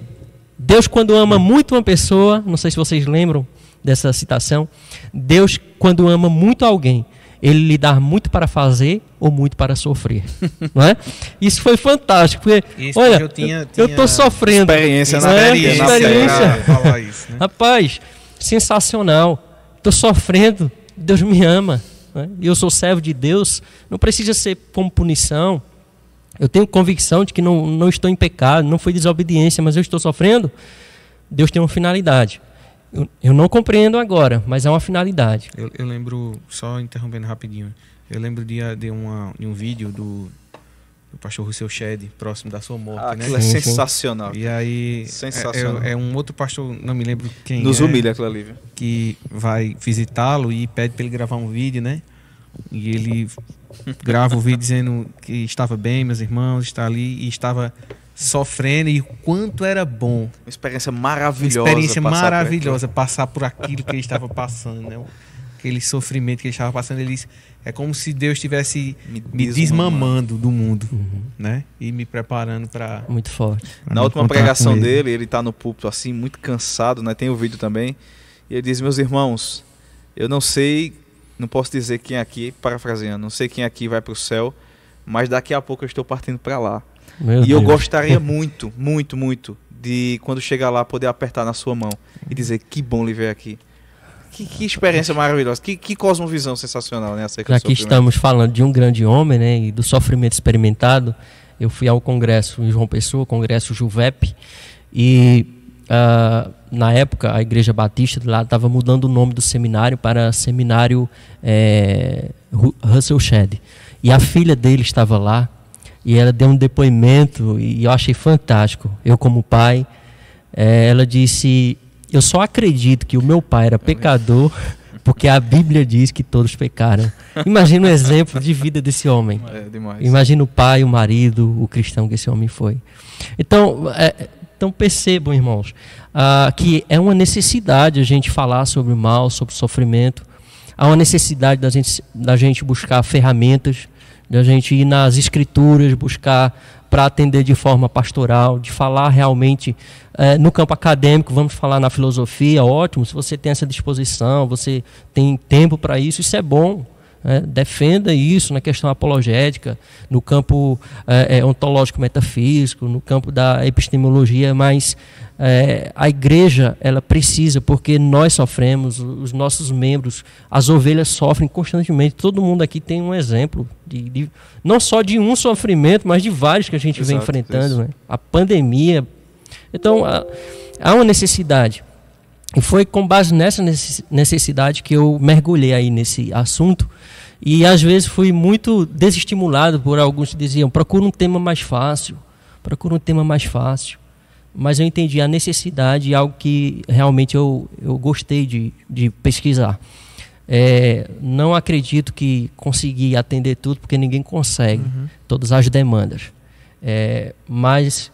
[SPEAKER 4] Deus, quando ama muito uma pessoa, não sei se vocês lembram dessa citação, Deus, quando ama muito alguém, ele lhe dá muito para fazer ou muito para sofrer. não é? Isso foi fantástico, porque,
[SPEAKER 3] Isso
[SPEAKER 4] olha,
[SPEAKER 3] eu tinha-
[SPEAKER 4] eu
[SPEAKER 3] tinha
[SPEAKER 4] estou sofrendo.
[SPEAKER 2] Experiência na pele, na
[SPEAKER 4] experiência.
[SPEAKER 3] falar isso, né?
[SPEAKER 4] Rapaz, sensacional. Estou sofrendo, Deus me ama. né? E eu sou servo de Deus. Não precisa ser como punição. Eu tenho convicção de que não, não estou em pecado, não foi desobediência, mas eu estou sofrendo. Deus tem uma finalidade. Eu, eu não compreendo agora, mas é uma finalidade.
[SPEAKER 3] Eu, eu lembro, só interrompendo rapidinho, eu lembro de, de, uma, de um vídeo do, do pastor Russell Shedd, próximo da sua morte,
[SPEAKER 2] Ah,
[SPEAKER 3] né?
[SPEAKER 2] aquilo é
[SPEAKER 4] Sim, sim.
[SPEAKER 2] sensacional.
[SPEAKER 3] E aí,
[SPEAKER 2] Sensacional.
[SPEAKER 3] É, é- é um outro pastor, não me lembro quem
[SPEAKER 2] Nos
[SPEAKER 3] é,
[SPEAKER 2] humilha aquilo ali.
[SPEAKER 3] que vai visitá-lo e pede para ele gravar um vídeo, né? E ele grava o vídeo dizendo que estava bem, meus irmãos, está ali e estava sofrendo e o quanto era bom.
[SPEAKER 2] Uma experiência
[SPEAKER 3] Uma
[SPEAKER 2] maravilhosa.
[SPEAKER 3] experiência
[SPEAKER 2] passar por
[SPEAKER 3] maravilhosa passar por aquilo que ele estava passando, né? Aquele sofrimento que ele estava passando, ele disse, é como se Deus estivesse
[SPEAKER 2] aquilo.
[SPEAKER 3] me
[SPEAKER 2] desmamando.
[SPEAKER 3] do mundo, né? E me preparando para
[SPEAKER 4] Muito forte.
[SPEAKER 2] Na última pregação dele, ele tá no púlpito assim, muito cansado, né? Tem o vídeo também. E ele diz: Meus irmãos, eu não sei, não posso dizer quem aqui, parafraseando, não sei quem aqui vai para o céu, mas daqui a pouco eu estou partindo para lá.
[SPEAKER 4] Meu
[SPEAKER 2] e eu
[SPEAKER 4] Deus.
[SPEAKER 2] gostaria muito, muito, muito de quando chegar lá poder apertar na sua mão e dizer: Que bom lhe ver aqui. Que, que experiência maravilhosa, que, que cosmovisão sensacional, né? Acerca
[SPEAKER 4] Já que estamos falando de um grande homem né, e do sofrimento experimentado, eu fui ao congresso em João Pessoa, o congresso Juvep, e ah, na época a Igreja Batista lá estava mudando o nome do seminário para Seminário Ru- Russell Shedd. E a filha dele estava lá, e ela deu um depoimento, e eu achei fantástico. Eu, como pai, eh, ela disse: Eu só acredito que o meu pai era pecador porque a Bíblia diz que todos pecaram. Imagina o exemplo de vida desse homem.
[SPEAKER 2] É.
[SPEAKER 4] Imagina o pai, o marido, o cristão que esse homem foi. Então, é, então percebam, irmãos, ah, que é uma necessidade a gente falar sobre o mal, sobre o sofrimento. Há uma necessidade da gente, da gente buscar ferramentas, da gente ir nas escrituras, buscar para atender de forma pastoral, de falar realmente eh, no campo acadêmico, vamos falar na filosofia, ótimo, se você tem essa disposição, você tem tempo para isso, isso é bom. né? defenda isso na questão apologética, no campo é, é, ontológico metafísico, no campo da epistemologia, mas é, a igreja ela precisa, porque nós sofremos, os nossos membros, as ovelhas sofrem constantemente. Todo mundo aqui tem um exemplo, de, de não só de um sofrimento, mas de vários que a gente Exato, vem enfrentando. Né? A pandemia. Então, há, há uma necessidade. E foi com base nessa necessidade que eu mergulhei aí nesse assunto. E às vezes fui muito desestimulado por alguns que diziam: procura um tema mais fácil, procura um tema mais fácil. Mas eu entendi a necessidade e algo que realmente eu, eu gostei de, de pesquisar. É, não acredito que consegui atender tudo, porque ninguém consegue uhum. todas as demandas. É, mas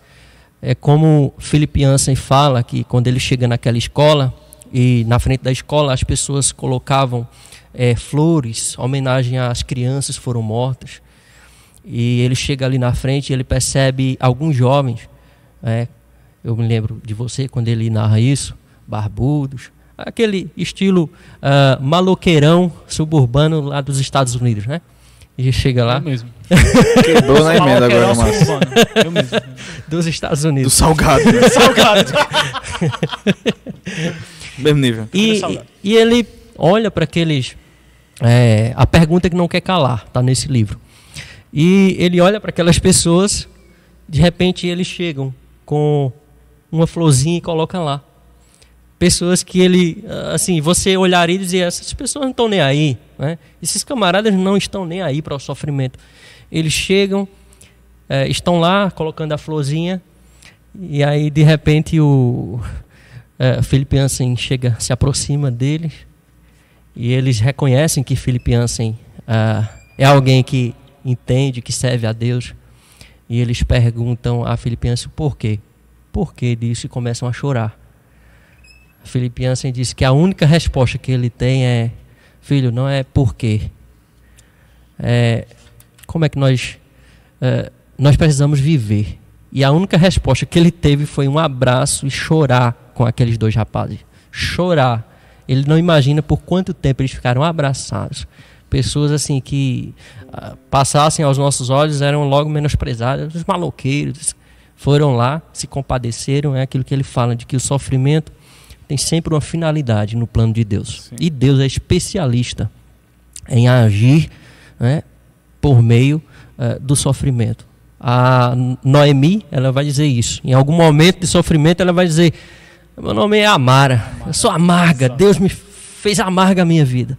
[SPEAKER 4] é como Philip Jansen fala que quando ele chega naquela escola e na frente da escola as pessoas colocavam é, flores, homenagem às crianças que foram mortas. E ele chega ali na frente e ele percebe alguns jovens, é, eu me lembro de você quando ele narra isso, barbudos, aquele estilo uh, maloqueirão suburbano lá dos Estados Unidos, né? E chega lá.
[SPEAKER 1] Eu mesmo.
[SPEAKER 2] Quebrou na emenda agora, Márcio.
[SPEAKER 4] Eu mesmo. Dos Estados Unidos.
[SPEAKER 2] Do salgado. Né?
[SPEAKER 1] salgado.
[SPEAKER 2] mesmo nível.
[SPEAKER 4] E, e ele olha para aqueles. É, a pergunta que não quer calar, está nesse livro. E ele olha para aquelas pessoas, de repente eles chegam com uma florzinha e colocam lá pessoas que ele, assim, você olharia e dizer, essas pessoas não estão nem aí, né? Esses camaradas não estão nem aí para o sofrimento. Eles chegam, é, estão lá colocando a florzinha e aí de repente o é, Felipe Hansen chega, se aproxima deles e eles reconhecem que Felipe Hansen é, é alguém que entende, que serve a Deus e eles perguntam a Felipe Hansen por quê, por que disso e começam a chorar. Felipe Jansen disse que a única resposta que ele tem é: Filho, não é por quê. É, como é que nós, é, nós precisamos viver? E a única resposta que ele teve foi um abraço e chorar com aqueles dois rapazes. Chorar. Ele não imagina por quanto tempo eles ficaram abraçados. Pessoas assim que uh, passassem aos nossos olhos eram logo menosprezadas. Os maloqueiros foram lá, se compadeceram. É aquilo que ele fala, de que o sofrimento tem sempre uma finalidade no plano de Deus. Sim. E Deus é especialista em agir né, por meio uh, do sofrimento. A Noemi, ela vai dizer isso. Em algum momento de sofrimento, ela vai dizer: Meu nome é Amara, eu sou amarga, Deus me fez amarga a minha vida.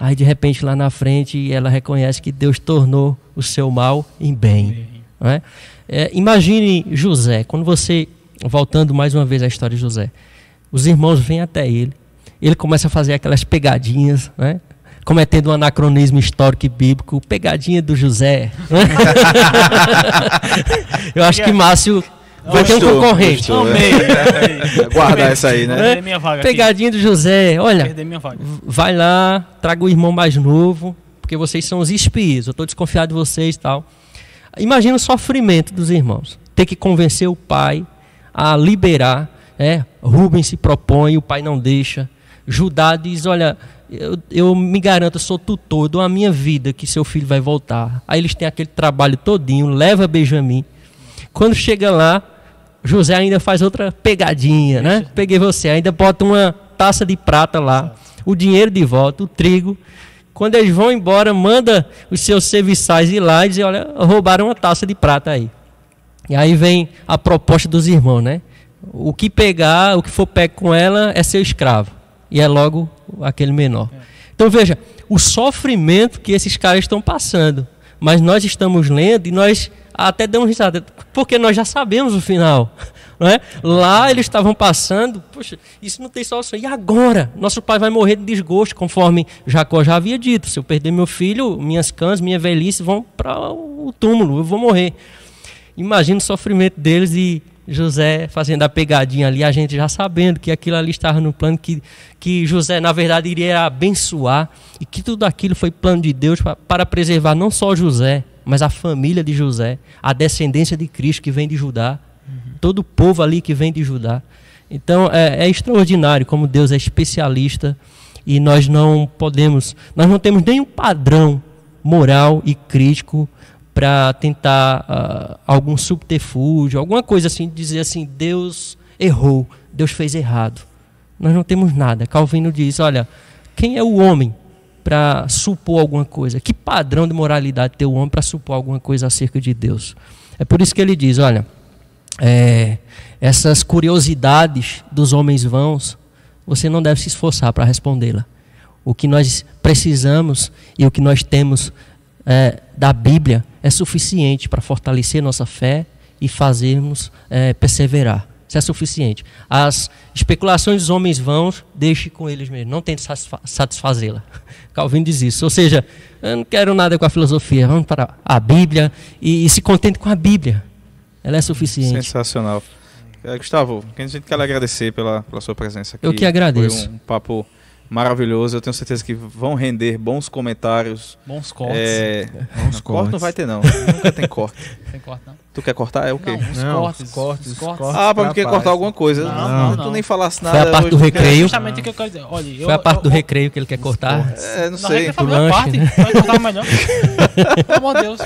[SPEAKER 4] Aí, de repente, lá na frente, ela reconhece que Deus tornou o seu mal em bem. É? É, imagine José, quando você, voltando mais uma vez à história de José, os irmãos vêm até ele. Ele começa a fazer aquelas pegadinhas, né? cometendo um anacronismo histórico e bíblico, pegadinha do José. Né? Eu acho que Márcio vai ter um concorrente.
[SPEAKER 2] Gostou, é. é. Guardar essa aí, né?
[SPEAKER 4] Pegadinha do José. Olha, vai lá, traga o irmão mais novo, porque vocês são os espias. Eu estou desconfiado de vocês e tal. Imagina o sofrimento dos irmãos. Ter que convencer o pai a liberar é, Rubens se propõe, o pai não deixa. Judá diz: Olha, eu, eu me garanto, eu sou tutor, dou a minha vida que seu filho vai voltar. Aí eles têm aquele trabalho todinho, leva Benjamim. Quando chega lá, José ainda faz outra pegadinha, né? Peguei você, ainda bota uma taça de prata lá, o dinheiro de volta, o trigo. Quando eles vão embora, manda os seus serviçais ir lá e dizer, olha, roubaram uma taça de prata aí. E aí vem a proposta dos irmãos, né? o que pegar, o que for pego com ela é seu escravo. E é logo aquele menor. Então veja, o sofrimento que esses caras estão passando. Mas nós estamos lendo e nós até damos risada, porque nós já sabemos o final. Não é? Lá eles estavam passando, poxa, isso não tem solução. E agora? Nosso pai vai morrer de desgosto, conforme Jacó já havia dito. Se eu perder meu filho, minhas cãs, minha velhice vão para o túmulo, eu vou morrer. Imagina o sofrimento deles e José fazendo a pegadinha ali, a gente já sabendo que aquilo ali estava no plano, que, que José, na verdade, iria abençoar e que tudo aquilo foi plano de Deus para, para preservar não só José, mas a família de José, a descendência de Cristo que vem de Judá, uhum. todo o povo ali que vem de Judá. Então é, é extraordinário como Deus é especialista e nós não podemos, nós não temos nenhum padrão moral e crítico para tentar uh, algum subterfúgio, alguma coisa assim, dizer assim, Deus errou, Deus fez errado. Nós não temos nada. Calvino diz, olha, quem é o homem para supor alguma coisa? Que padrão de moralidade tem o homem para supor alguma coisa acerca de Deus? É por isso que ele diz, olha, é, essas curiosidades dos homens vãos, você não deve se esforçar para respondê-la. O que nós precisamos e o que nós temos é, da Bíblia é suficiente para fortalecer nossa fé e fazermos é, perseverar. Isso é suficiente. As especulações dos homens vãos, deixe com eles mesmos. Não tente satisfazê-la. Calvin diz isso. Ou seja, eu não quero nada com a filosofia. Vamos para a Bíblia e, e se contente com a Bíblia. Ela é suficiente.
[SPEAKER 2] Sensacional. É, Gustavo, a gente quer agradecer pela, pela sua presença aqui.
[SPEAKER 4] Eu que agradeço.
[SPEAKER 2] Foi um papo maravilhoso. Eu tenho certeza que vão render bons comentários.
[SPEAKER 1] Bons cortes.
[SPEAKER 2] É...
[SPEAKER 3] Bons
[SPEAKER 2] Corte
[SPEAKER 3] cortes.
[SPEAKER 2] não vai ter, não. Nunca tem corte.
[SPEAKER 1] Tem corte, não?
[SPEAKER 2] Tu quer cortar? É o quê?
[SPEAKER 1] Não, os
[SPEAKER 3] Não,
[SPEAKER 1] cortes.
[SPEAKER 3] os cortes,
[SPEAKER 1] os cortes.
[SPEAKER 3] cortes.
[SPEAKER 2] Ah, pra quer cortar alguma coisa.
[SPEAKER 1] Não,
[SPEAKER 2] não,
[SPEAKER 1] não.
[SPEAKER 2] Tu nem falasse
[SPEAKER 4] Foi
[SPEAKER 2] nada.
[SPEAKER 4] a parte do.
[SPEAKER 1] É
[SPEAKER 4] recreio.
[SPEAKER 1] justamente o que eu quero dizer. Olha, eu,
[SPEAKER 4] Foi a parte do
[SPEAKER 1] eu,
[SPEAKER 4] recreio que ele quer cortar.
[SPEAKER 2] É, não
[SPEAKER 1] Não,
[SPEAKER 2] sei.
[SPEAKER 1] recreio foi a
[SPEAKER 4] Do
[SPEAKER 1] parte.
[SPEAKER 4] né?
[SPEAKER 1] Vai cortar melhor. Pelo amor de Deus.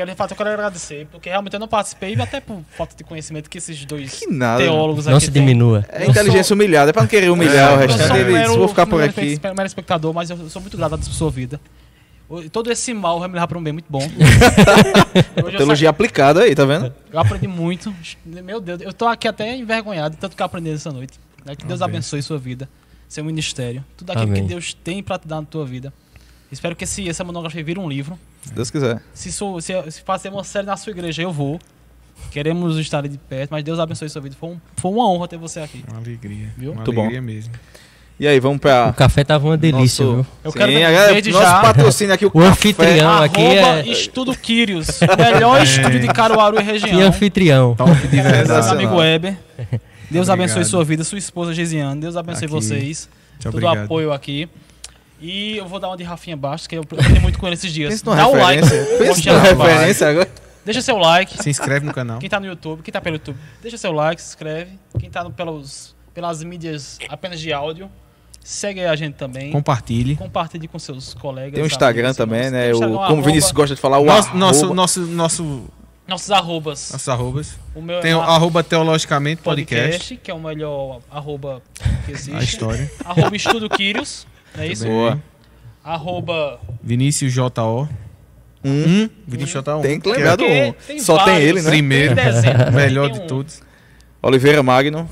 [SPEAKER 1] Quero, de fato, eu quero agradecer, porque realmente eu não participei, e até por falta de conhecimento que esses dois
[SPEAKER 2] Que nada.
[SPEAKER 1] teólogos
[SPEAKER 4] Não
[SPEAKER 1] aqui
[SPEAKER 4] se
[SPEAKER 1] têm.
[SPEAKER 4] diminua.
[SPEAKER 2] É inteligência humilhada. É pra não querer humilhar
[SPEAKER 3] É,
[SPEAKER 2] o
[SPEAKER 3] eu
[SPEAKER 1] Eu sou um mero,
[SPEAKER 2] vou ficar por aqui.
[SPEAKER 1] mero espectador, mas eu sou muito grato à sua vida. Todo esse mal vai me levar para um bem muito bom. Eu,
[SPEAKER 2] Teologia aplicada aí, tá vendo?
[SPEAKER 1] eu aprendi muito. Meu Deus, eu tô aqui até envergonhado de tanto que eu aprendi essa noite. Né? Que Deus
[SPEAKER 3] Amém.
[SPEAKER 1] abençoe sua vida, seu ministério, tudo aquilo
[SPEAKER 4] Amém.
[SPEAKER 1] que Deus tem para te dar na tua vida. Espero que esse, essa monografia vire um livro.
[SPEAKER 2] Se Deus quiser.
[SPEAKER 1] Se, sou, se, se fazer uma série na sua igreja, eu vou. Queremos estar ali de perto, mas Deus abençoe sua vida. Foi, um- foi uma honra ter você aqui.
[SPEAKER 3] Uma alegria.
[SPEAKER 1] Viu?
[SPEAKER 3] Uma
[SPEAKER 2] Muito bom.
[SPEAKER 3] alegria mesmo.
[SPEAKER 2] E aí, vamos pra.
[SPEAKER 4] O café tava uma delícia,
[SPEAKER 2] nosso...
[SPEAKER 4] viu?
[SPEAKER 1] Eu
[SPEAKER 2] Sim,
[SPEAKER 1] quero ver- desde
[SPEAKER 2] nosso
[SPEAKER 1] já-
[SPEAKER 2] patrocínio aqui, o,
[SPEAKER 4] O
[SPEAKER 2] café.
[SPEAKER 4] anfitrião. Aqui
[SPEAKER 1] Arroba
[SPEAKER 4] é-
[SPEAKER 1] Estudo Quírios, o melhor estúdio de Caruaru e região.
[SPEAKER 4] Que anfitrião.
[SPEAKER 3] Top de verdade.
[SPEAKER 1] amigo Weber. Deus
[SPEAKER 3] Obrigado.
[SPEAKER 1] abençoe sua vida, sua esposa Gesiane. Deus abençoe
[SPEAKER 3] Aqui.
[SPEAKER 1] vocês.
[SPEAKER 3] Muito
[SPEAKER 1] Todo o
[SPEAKER 3] obrigado.
[SPEAKER 1] apoio aqui. E eu vou dar uma de Rafinha Bastos, que eu aprendi muito com ele esses dias. Dá o like.
[SPEAKER 2] Pensa referência agora.
[SPEAKER 1] Deixa seu like.
[SPEAKER 3] Se inscreve no canal.
[SPEAKER 1] Quem tá no YouTube, quem tá pelo YouTube, deixa seu like, se inscreve. Quem tá no- pelos, pelas mídias apenas de áudio, segue a gente também.
[SPEAKER 3] Compartilhe.
[SPEAKER 1] Compartilhe com seus colegas.
[SPEAKER 2] Tem o Instagram
[SPEAKER 1] amigos,
[SPEAKER 2] também, né? O, como o Vinícius gosta de falar, o
[SPEAKER 3] Nosso, nosso,
[SPEAKER 2] arroba.
[SPEAKER 3] nosso, nosso,
[SPEAKER 1] Nossos arrobas.
[SPEAKER 3] nossos arrobas.
[SPEAKER 1] O meu
[SPEAKER 3] Tem o
[SPEAKER 1] é
[SPEAKER 3] arroba teologicamente podcast.
[SPEAKER 1] podcast, que é o melhor arroba que existe.
[SPEAKER 3] A história.
[SPEAKER 1] Arroba Estudo Quírios, não é isso?
[SPEAKER 2] Boa.
[SPEAKER 1] Arroba...
[SPEAKER 3] Vinícius JO.
[SPEAKER 2] Um.
[SPEAKER 3] Um. Vinícius JO.
[SPEAKER 2] Tem que lembrar do um.
[SPEAKER 1] tem
[SPEAKER 2] Só tem
[SPEAKER 1] vários.
[SPEAKER 2] ele, né?
[SPEAKER 3] Primeiro.
[SPEAKER 1] Tem
[SPEAKER 3] melhor
[SPEAKER 1] tem
[SPEAKER 3] de
[SPEAKER 1] um.
[SPEAKER 3] todos.
[SPEAKER 2] Oliveira Magno.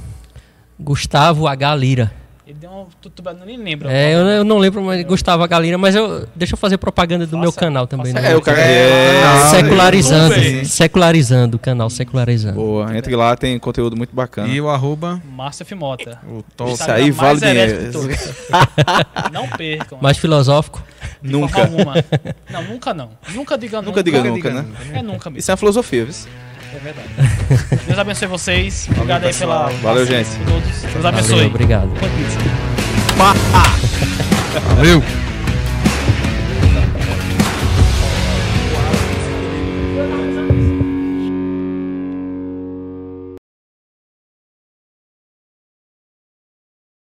[SPEAKER 4] Gustavo H. Lira.
[SPEAKER 1] Ele deu um tutuba, nem lembro.
[SPEAKER 4] É, eu, eu não lembro mais Gustavo H. Lira, mas eu, deixa eu fazer propaganda do
[SPEAKER 1] Faça-
[SPEAKER 4] meu canal também.
[SPEAKER 1] faça-
[SPEAKER 4] né?
[SPEAKER 2] É, o cara.
[SPEAKER 3] É,
[SPEAKER 2] É.
[SPEAKER 4] Secularizando,
[SPEAKER 1] Sim.
[SPEAKER 4] secularizando o canal, secularizando.
[SPEAKER 2] Boa. Entre lá, tem conteúdo muito bacana.
[SPEAKER 3] E o arroba.
[SPEAKER 1] Márcio F. Mota.
[SPEAKER 3] O top.
[SPEAKER 2] Isso aí vale dinheiro.
[SPEAKER 1] Não percam.
[SPEAKER 4] Mais filosófico.
[SPEAKER 2] Nunca.
[SPEAKER 1] Não, nunca não. Nunca diga nunca.
[SPEAKER 2] Nunca diga nunca, né?
[SPEAKER 1] É nunca mesmo.
[SPEAKER 2] Isso é uma filosofia, viu?
[SPEAKER 1] É verdade. Deus abençoe vocês. Obrigado aí pela.
[SPEAKER 2] Valeu, gente.
[SPEAKER 1] Todos. Deus
[SPEAKER 4] Valeu,
[SPEAKER 1] abençoe.
[SPEAKER 4] obrigado.
[SPEAKER 1] Boa pizza.
[SPEAKER 3] Valeu!